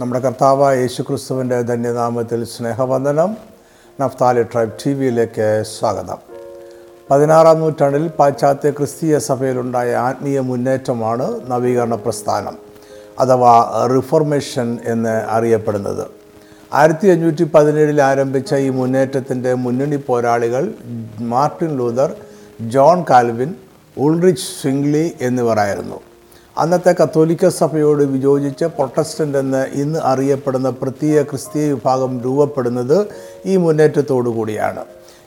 നമ്മുടെ കർത്താവ് യേശു ക്രിസ്തുവിന്റെ ധന്യനാമത്തിൽ സ്നേഹവന്ദനം. നഫ്താലി ട്രൈബ് ടി വിയിലേക്ക് സ്വാഗതം. പതിനാറാം നൂറ്റാണ്ടിൽ പാശ്ചാത്യ ക്രിസ്തീയ സഭയിലുണ്ടായ ആത്മീയ മുന്നേറ്റമാണ് നവീകരണ പ്രസ്ഥാനം അഥവാ റിഫോർമേഷൻ എന്ന് അറിയപ്പെടുന്നത്. ആയിരത്തി അഞ്ഞൂറ്റി പതിനേഴിൽ ആരംഭിച്ച ഈ മുന്നേറ്റത്തിന്റെ മുന്നണി പോരാളികൾ Martin Luther John Calvin Ulrich Zwingli എന്നിവരായിരുന്നു. അന്നത്തെ കത്തോലിക്ക സഭയോട് വിയോജിച്ച് പ്രൊട്ടസ്റ്റന്റ് എന്ന് ഇന്ന് അറിയപ്പെടുന്ന പ്രത്യേക ക്രിസ്തീയ വിഭാഗം രൂപപ്പെടുന്നത് ഈ മുന്നേറ്റത്തോടു കൂടിയാണ്.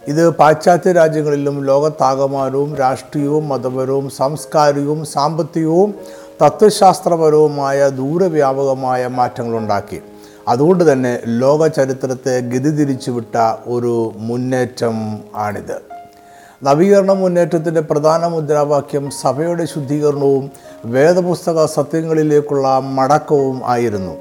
ഇത് പാശ്ചാത്യ രാജ്യങ്ങളിലും ലോകത്താകമാനവും രാഷ്ട്രീയവും മതപരവും സാംസ്കാരികവും സാമ്പത്തികവും തത്വശാസ്ത്രപരവുമായ ദൂരവ്യാപകമായ മാറ്റങ്ങളുണ്ടാക്കി. അതുകൊണ്ട് തന്നെ ലോക ചരിത്രത്തെ ഗതി തിരിച്ചുവിട്ട ഒരു മുന്നേറ്റം ആണിത്. നവീകരണ മുന്നേറ്റത്തിന്റെ പ്രധാന മുദ്രാവാക്യം സഭയുടെ ശുദ്ധീകരണവും വേദപുസ്തക സത്യങ്ങളിലേക്കുള്ള മടക്കവും ആയിരുന്നു.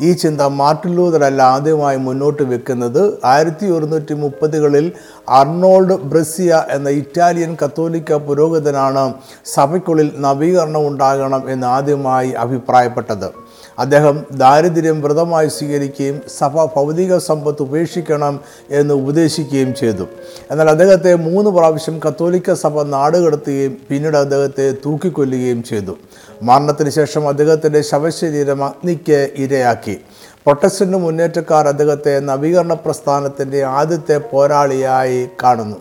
ഈ ചിന്ത മാർട്ടിൻ ലൂതറല്ല ആദ്യമായി മുന്നോട്ട് വെക്കുന്നത്. ആയിരത്തി ഒരുന്നൂറ്റി മുപ്പതുകളിൽ അർണോൾഡ് ബ്രസിയ എന്ന ഇറ്റാലിയൻ കത്തോലിക്ക പുരോഹിതനാണ് സഭയ്ക്കുള്ളിൽ നവീകരണം ഉണ്ടാകണം എന്ന് ആദ്യമായി അഭിപ്രായപ്പെട്ടത്. അദ്ദേഹം ദാരിദ്ര്യം വ്രതമായി സ്വീകരിക്കുകയും സഭ ഭൗതിക സമ്പത്ത് ഉപേക്ഷിക്കണം എന്ന് ഉപദേശിക്കുകയും ചെയ്തു. എന്നാൽ അദ്ദേഹത്തെ മൂന്ന് പ്രാവശ്യം കത്തോലിക്ക സഭ നാടുകടത്തുകയും പിന്നീട് അദ്ദേഹത്തെ തൂക്കിക്കൊല്ലുകയും ചെയ്തു. മരണത്തിന് ശേഷം അദ്ദേഹത്തിന്റെ ശവശരീരം അഗ്നിക്ക് ഇരയാക്കി. പ്രൊട്ടസ്റ്റന്റ് മുന്നേറ്റക്കാർ അദ്ദേഹത്തെ നവീകരണ പ്രസ്ഥാനത്തിന്റെ ആദ്യത്തെ പോരാളിയായി കാണുന്നു.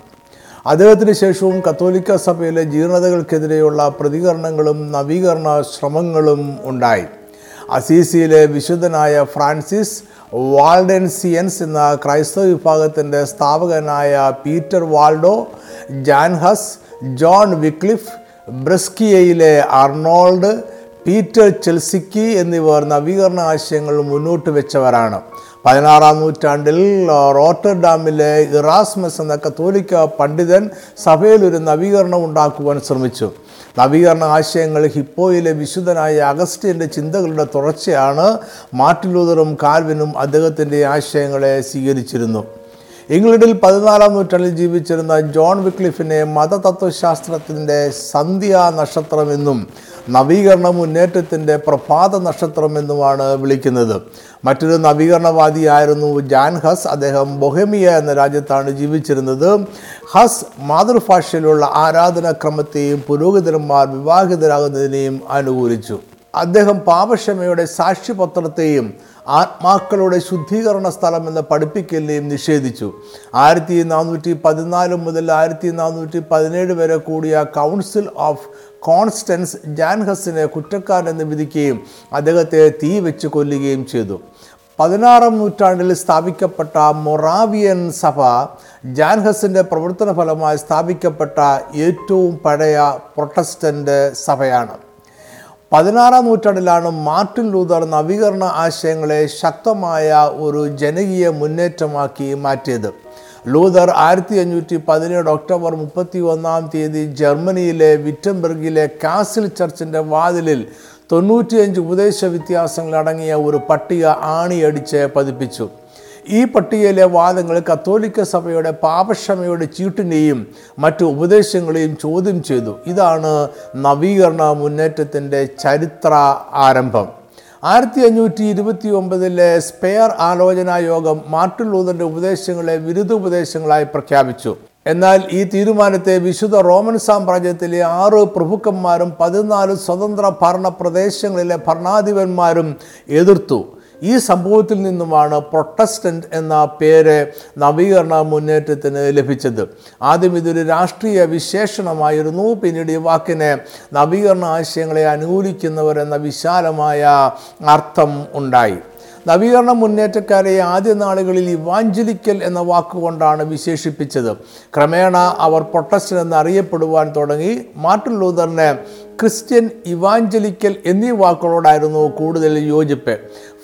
അദ്ദേഹത്തിന് ശേഷവും കത്തോലിക്ക സഭയിലെ ജീർണതകൾക്കെതിരെയുള്ള പ്രതികരണങ്ങളും നവീകരണ ശ്രമങ്ങളും ഉണ്ടായി. അസീസിയിലെ വിശുദ്ധനായ ഫ്രാൻസിസ് വാൾഡൻസിയൻസ് എന്ന ക്രൈസ്തവ വിഭാഗത്തിന്റെ സ്ഥാപകനായ Peter Waldo Jan Hus John Wycliffe ബ്രസ്കിയയിലെ Arnold Peter Chelcicky എന്നിവർ നവീകരണ ആശയങ്ങൾ മുന്നോട്ട് വെച്ചവരാണ്. പതിനാറാം നൂറ്റാണ്ടിൽ റോട്ടർഡാമിലെ ഇറാസ്മസ് എന്ന കത്തോലിക്ക പണ്ഡിതൻ സഭയിൽ ഒരു നവീകരണം ഉണ്ടാക്കുവാൻ ശ്രമിച്ചു. നവീകരണ ആശയങ്ങൾ ഹിപ്പോയിലെ വിശുദ്ധനായ അഗസ്റ്റിന്റെ ചിന്തകളുടെ തുടർച്ചയാണ് മാർട്ടിൻ ലൂതറും കാൽവിനും അദ്ദേഹത്തിന്റെ ആശയങ്ങളെ സ്വീകരിച്ചിരുന്നു. ഇംഗ്ലണ്ടിൽ പതിനാലാം നൂറ്റാണ്ടിൽ ജീവിച്ചിരുന്ന ജോൺ വിക്ലിഫിനെ മതതത്വശാസ്ത്രത്തിന്റെ സന്ധ്യാ നക്ഷത്രമെന്നും നവീകരണ മുന്നേറ്റത്തിന്റെ പ്രഭാത നക്ഷത്രം എന്നുമാണ് വിളിക്കുന്നത്. മറ്റൊരു നവീകരണവാദിയായിരുന്നു ജാൻ ഹസ്. അദ്ദേഹം ബൊഹമിയ എന്ന രാജ്യത്താണ് ജീവിച്ചിരുന്നത്. ഹസ് മാതൃഭാഷയിലുള്ള ആരാധനാക്രമത്തെയും പുരോഹിതന്മാർ വിവാഹിതരാകുന്നതിനെയും അനുകൂലിച്ചു. അദ്ദേഹം പാപക്ഷമയുടെ സാക്ഷ്യപത്രത്തെയും ആത്മാക്കളുടെ ശുദ്ധീകരണ സ്ഥലം എന്ന പഠിപ്പിക്കലിനെയും നിഷേധിച്ചു. ആയിരത്തി നാനൂറ്റി പതിനാല് മുതൽ ആയിരത്തി നാനൂറ്റി പതിനേഴ് വരെ കൂടിയ കൗൺസിൽ ഓഫ് കോൺസ്റ്റൻസ് ജാൻഹസിനെ കുറ്റക്കാരെന്ന് വിധിക്കുകയും അദ്ദേഹത്തെ തീ വെച്ച് കൊല്ലുകയും ചെയ്തു. പതിനാറാം നൂറ്റാണ്ടിൽ സ്ഥാപിക്കപ്പെട്ട മൊറാവിയൻ സഭ ജാൻഹസിന്റെ പ്രവർത്തന ഫലമായി സ്ഥാപിക്കപ്പെട്ട ഏറ്റവും പഴയ പ്രൊട്ടസ്റ്റന്റ് സഭയാണ്. പതിനാറാം നൂറ്റാണ്ടിലാണ് മാർട്ടിൻ ലൂതർ നവീകരണ ആശയങ്ങളെ ശക്തമായ ഒരു ജനകീയ മുന്നേറ്റമാക്കി മാറ്റിയത്. ലൂതർ ആയിരത്തി അഞ്ഞൂറ്റി പതിനേഴ് ഒക്ടോബർ മുപ്പത്തി ഒന്നാം തീയതി ജർമ്മനിയിലെ വിറ്റംബർഗിലെ കാസിൽ ചർച്ചിന്റെ വാതിലിൽ തൊണ്ണൂറ്റിയഞ്ച് ഉപദേശ വ്യത്യാസങ്ങൾ അടങ്ങിയ ഒരു പട്ടിക ആണിയടിച്ച് പതിപ്പിച്ചു. ഈ പട്ടികയിലെ വാദങ്ങൾ കത്തോലിക്ക സഭയുടെ പാപക്ഷമയുടെ ചീട്ടിനെയും മറ്റു ഉപദേശങ്ങളെയും ചോദ്യം ചെയ്തു. ഇതാണ് നവീകരണ മുന്നേറ്റത്തിന്റെ ചരിത്ര ആരംഭം. ആയിരത്തി അഞ്ഞൂറ്റി ഇരുപത്തി ഒമ്പതിലെ സ്പെയർ ആലോചനാ യോഗം മാർട്ടിൻ ലൂതറിന്റെ ഉപദേശങ്ങളെ വിരുദ്ധോപദേശങ്ങളായി പ്രഖ്യാപിച്ചു. എന്നാൽ ഈ തീരുമാനത്തെ വിശുദ്ധ റോമൻ സാമ്രാജ്യത്തിലെ ആറ് പ്രഭുക്കന്മാരും പതിനാല് സ്വതന്ത്ര ഭരണ പ്രദേശങ്ങളിലെ ഭരണാധിപന്മാരും എതിർത്തു. ഈ സംഭവത്തിൽ നിന്നുമാണ് പ്രൊട്ടസ്റ്റന്റ് എന്ന പേര് നവീകരണ മുന്നേറ്റത്തിന് ലഭിച്ചത്. ആദ്യം ഇതൊരു രാഷ്ട്രീയ വിശേഷണമായിരുന്നു. പിന്നീട് ഈ വാക്കിന് നവീകരണ ആശയങ്ങളെ അനുകൂലിക്കുന്നവർ എന്ന വിശാലമായ അർത്ഥം ഉണ്ടായി. നവീകരണ മുന്നേറ്റക്കാരെ ആദ്യ നാളുകളിൽ ഇവാഞ്ചലിക്കൽ എന്ന വാക്കുകൊണ്ടാണ് വിശേഷിപ്പിച്ചത്. ക്രമേണ അവർ പ്രൊട്ടസ്റ്റൻ എന്ന് അറിയപ്പെടുവാൻ തുടങ്ങി. മാർട്ടിൻ ലൂതറിന് ക്രിസ്ത്യൻ ഇവാഞ്ചലിക്കൽ എന്നീ വാക്കുകളോടായിരുന്നു കൂടുതൽ യോജിപ്പ്.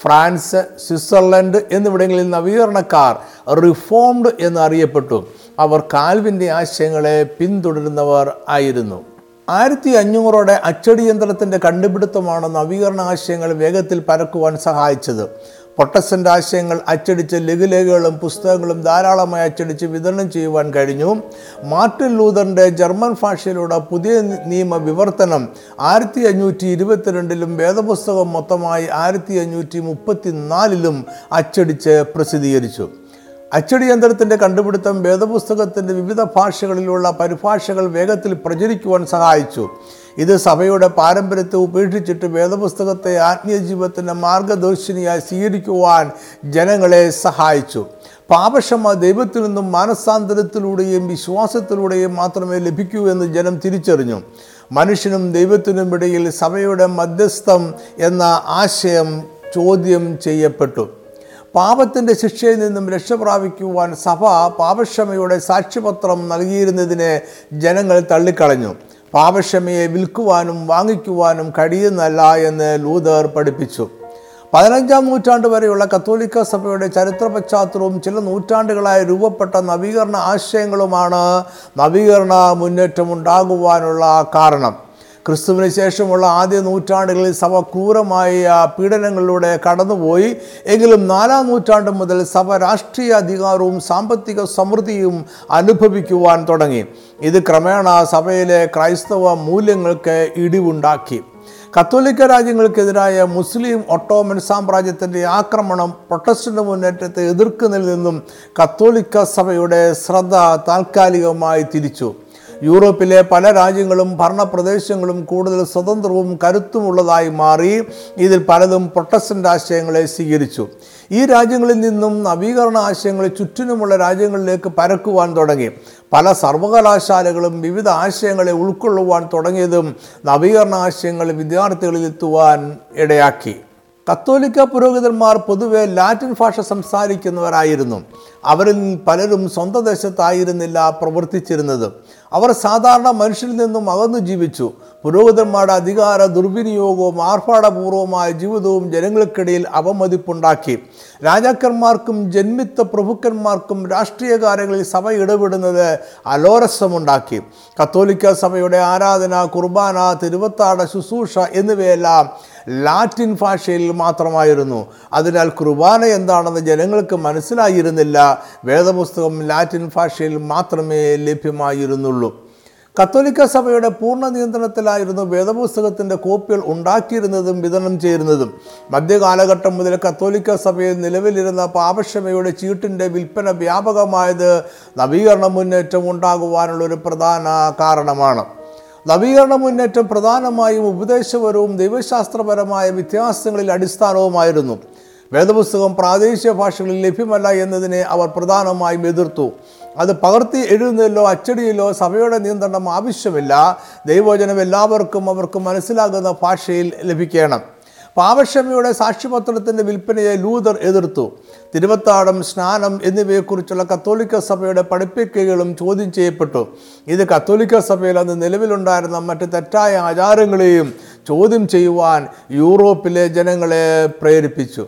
ഫ്രാൻസ് സ്വിറ്റ്സർലൻഡ് എന്നിവിടങ്ങളിൽ നവീകരണക്കാർ റിഫോംഡ് എന്നറിയപ്പെട്ടു. അവർ കാൽവിന്റെ ആശയങ്ങളെ പിന്തുടരുന്നവർ ആയിരുന്നു. ആയിരത്തി അഞ്ഞൂറോടെ അച്ചടി യന്ത്രത്തിന്റെ കണ്ടുപിടുത്തമാണ് നവീകരണ ആശയങ്ങൾ വേഗത്തിൽ പരക്കുവാൻ സഹായിച്ചത്. പ്രൊട്ടസ്റ്റന്റ് ആശയങ്ങൾ അച്ചടിച്ച് ലഘുലേഖകളും പുസ്തകങ്ങളും ധാരാളമായി അച്ചടിച്ച് വിതരണം ചെയ്യുവാൻ കഴിഞ്ഞു. മാർട്ടിൻ ലൂതറിന്റെ ജർമ്മൻ ഭാഷയിലൂടെ പുതിയ നിയമ വിവർത്തനം ആയിരത്തി അഞ്ഞൂറ്റി ഇരുപത്തിരണ്ടിലും വേദപുസ്തകം മൊത്തമായി ആയിരത്തി അഞ്ഞൂറ്റി മുപ്പത്തി നാലിലും അച്ചടിച്ച് പ്രസിദ്ധീകരിച്ചു. അച്ചടി യന്ത്രത്തിന്റെ കണ്ടുപിടുത്തം വേദപുസ്തകത്തിന്റെ വിവിധ ഭാഷകളിലുള്ള പരിഭാഷകൾ വേഗത്തിൽ പ്രചരിക്കുവാൻ സഹായിച്ചു. ഇത് സഭയുടെ പാരമ്പര്യത്തെ ഉപേക്ഷിച്ചിട്ട് വേദപുസ്തകത്തെ ആത്മീയ ജീവിതത്തിന്റെ മാർഗദർശിനിയായി സ്വീകരിക്കുവാൻ ജനങ്ങളെ സഹായിച്ചു. പാപക്ഷമ ദൈവത്തിൽ നിന്നും മാനസാന്തരത്തിലൂടെയും വിശ്വാസത്തിലൂടെയും മാത്രമേ ലഭിക്കൂ എന്ന് ജനം തിരിച്ചറിഞ്ഞു. മനുഷ്യനും ദൈവത്തിനും ഇടയിൽ സഭയുടെ മധ്യസ്ഥം എന്ന ആശയം ചോദ്യം ചെയ്യപ്പെട്ടു. പാപത്തിന്റെ ശിക്ഷയിൽ നിന്നും രക്ഷ പ്രാപിക്കുവാൻ സഭ പാപക്ഷമയുടെ സാക്ഷ്യപത്രം നൽകിയിരുന്നതിനെ ജനങ്ങൾ തള്ളിക്കളഞ്ഞു. പാപക്ഷമയെ വിൽക്കുവാനും വാങ്ങിക്കുവാനും കഴിയുന്നല്ല എന്ന് ലൂതർ പഠിപ്പിച്ചു. പതിനഞ്ചാം നൂറ്റാണ്ട് വരെയുള്ള കത്തോലിക്ക സഭയുടെ ചരിത്ര പശ്ചാത്തലവും ചില നൂറ്റാണ്ടുകളായി രൂപപ്പെട്ട നവീകരണ ആശയങ്ങളുമാണ് നവീകരണ മുന്നേറ്റം ഉണ്ടാകുവാനുള്ള കാരണം. ക്രിസ്തുവിന് ശേഷമുള്ള ആദ്യ നൂറ്റാണ്ടുകളിൽ സഭ ക്രൂരമായ പീഡനങ്ങളിലൂടെ കടന്നുപോയി. എങ്കിലും നാലാം നൂറ്റാണ്ട് മുതൽ സഭ രാഷ്ട്രീയ അധികാരവും സാമ്പത്തിക സമൃദ്ധിയും അനുഭവിക്കുവാൻ തുടങ്ങി. ഇത് ക്രമേണ സഭയിലെ ക്രൈസ്തവ മൂല്യങ്ങൾക്ക് ഇടിവുണ്ടാക്കി. കത്തോലിക്ക രാജ്യങ്ങൾക്കെതിരായ മുസ്ലിം ഒട്ടോമൻ സാമ്രാജ്യത്തിന്റെ ആക്രമണം പ്രൊട്ടസ്റ്റന്റ് മുന്നേറ്റത്തെ എതിർക്കുന്നതിൽ നിന്നും കത്തോലിക്ക സഭയുടെ ശ്രദ്ധ താൽക്കാലികമായി തിരിച്ചു. യൂറോപ്പിലെ പല രാജ്യങ്ങളും ഭരണപ്രദേശങ്ങളും കൂടുതൽ സ്വതന്ത്രവും കരുത്തുമുള്ളതായി മാറി. ഇതിൽ പലതും പ്രൊട്ടസ്റ്റന്റ് ആശയങ്ങളെ സ്വീകരിച്ചു. ഈ രാജ്യങ്ങളിൽ നിന്നും നവീകരണ ആശയങ്ങൾ ചുറ്റിനുമുള്ള രാജ്യങ്ങളിലേക്ക് പരക്കുവാൻ തുടങ്ങി. പല സർവകലാശാലകളും വിവിധ ആശയങ്ങളെ ഉൾക്കൊള്ളുവാൻ തുടങ്ങിയതും നവീകരണ ആശയങ്ങൾ വിദ്യാർത്ഥികളിൽ എത്തുവാൻ ഇടയാക്കി. കത്തോലിക്ക പുരോഹിതന്മാർ പൊതുവെ ലാറ്റിൻ ഭാഷ സംസാരിക്കുന്നവരായിരുന്നു. അവരിൽ പലരും സ്വന്തം ദേശത്തായിരുന്നില്ല പ്രവർത്തിച്ചിരുന്നത്. അവർ സാധാരണ മനുഷ്യരിൽ നിന്നും അകന്നു ജീവിച്ചു. പുരോഹിതന്മാരുടെ അധികാര ദുർവിനിയോഗവും ആർഭാടപൂർവമായ ജീവിതവും ജനങ്ങൾക്കിടയിൽ അവമതിപ്പുണ്ടാക്കി. രാജാക്കന്മാർക്കും ജന്മിത്ത പ്രഭുക്കന്മാർക്കും രാഷ്ട്രീയകാര്യങ്ങളിൽ സഭ ഇടപെടുന്നത് അലോരസമുണ്ടാക്കി. കത്തോലിക്ക സഭയുടെ ആരാധന കുർബാന തിരുവത്താട ശുശ്രൂഷ എന്നിവയെല്ലാം ലാറ്റിൻ ഭാഷയിൽ മാത്രമായിരുന്നു. അതിനാൽ കുർബാന എന്താണെന്ന് ജനങ്ങൾക്ക് മനസ്സിലായിരുന്നില്ല. വേദപുസ്തകം ലാറ്റിൻ ഭാഷയിൽ മാത്രമേ ലഭ്യമായിരുന്നുള്ളൂ. കത്തോലിക്ക സഭയുടെ പൂർണ നിയന്ത്രണത്തിലായിരുന്നു വേദപുസ്തകത്തിന്റെ കോപ്പികൾ ഉണ്ടാക്കിയിരുന്നതും വിതരണം ചെയ്യുന്നതും മധ്യകാലഘട്ടം മുതൽ കത്തോലിക്ക സഭയിൽ നിലവിലിരുന്ന പാപക്ഷമയുടെ ചീട്ടിന്റെ വിൽപ്പന വ്യാപകമായത് നവീകരണ മുന്നേറ്റം ഉണ്ടാകുവാനുള്ള ഒരു പ്രധാന കാരണമാണ്. നവീകരണ മുന്നേറ്റം പ്രധാനമായും ഉപദേശപരവും ദൈവശാസ്ത്രപരമായ വ്യത്യാസങ്ങളിൽ അടിസ്ഥാനവുമായിരുന്നു. വേദപുസ്തകം പ്രാദേശിക ഭാഷകളിൽ ലഭ്യമല്ല എന്നതിനെ അവർ പ്രധാനമായും എതിർത്തു. അത് പകർത്തി എഴുതുന്നതിലോ അച്ചടിയിലോ സഭയുടെ നിയന്ത്രണം ആവശ്യമില്ല. ദൈവവചനം എല്ലാവർക്കും അവർക്ക് മനസ്സിലാകുന്ന ഭാഷയിൽ ലഭിക്കണം. പാവക്ഷമയുടെ സാക്ഷ്യപത്രത്തിന്റെ വിൽപ്പനയെ ലൂതർ എതിർത്തു. തിരുവത്താടം സ്നാനം എന്നിവയെക്കുറിച്ചുള്ള കത്തോലിക്ക സഭയുടെ പഠിപ്പിക്കുകളും ചോദ്യം ചെയ്യപ്പെട്ടു. ഇത് കത്തോലിക്ക സഭയിൽ അന്ന് നിലവിലുണ്ടായിരുന്ന മറ്റ് തെറ്റായ ആചാരങ്ങളെയും ചോദ്യം ചെയ്യുവാൻ യൂറോപ്പിലെ ജനങ്ങളെ പ്രേരിപ്പിച്ചു.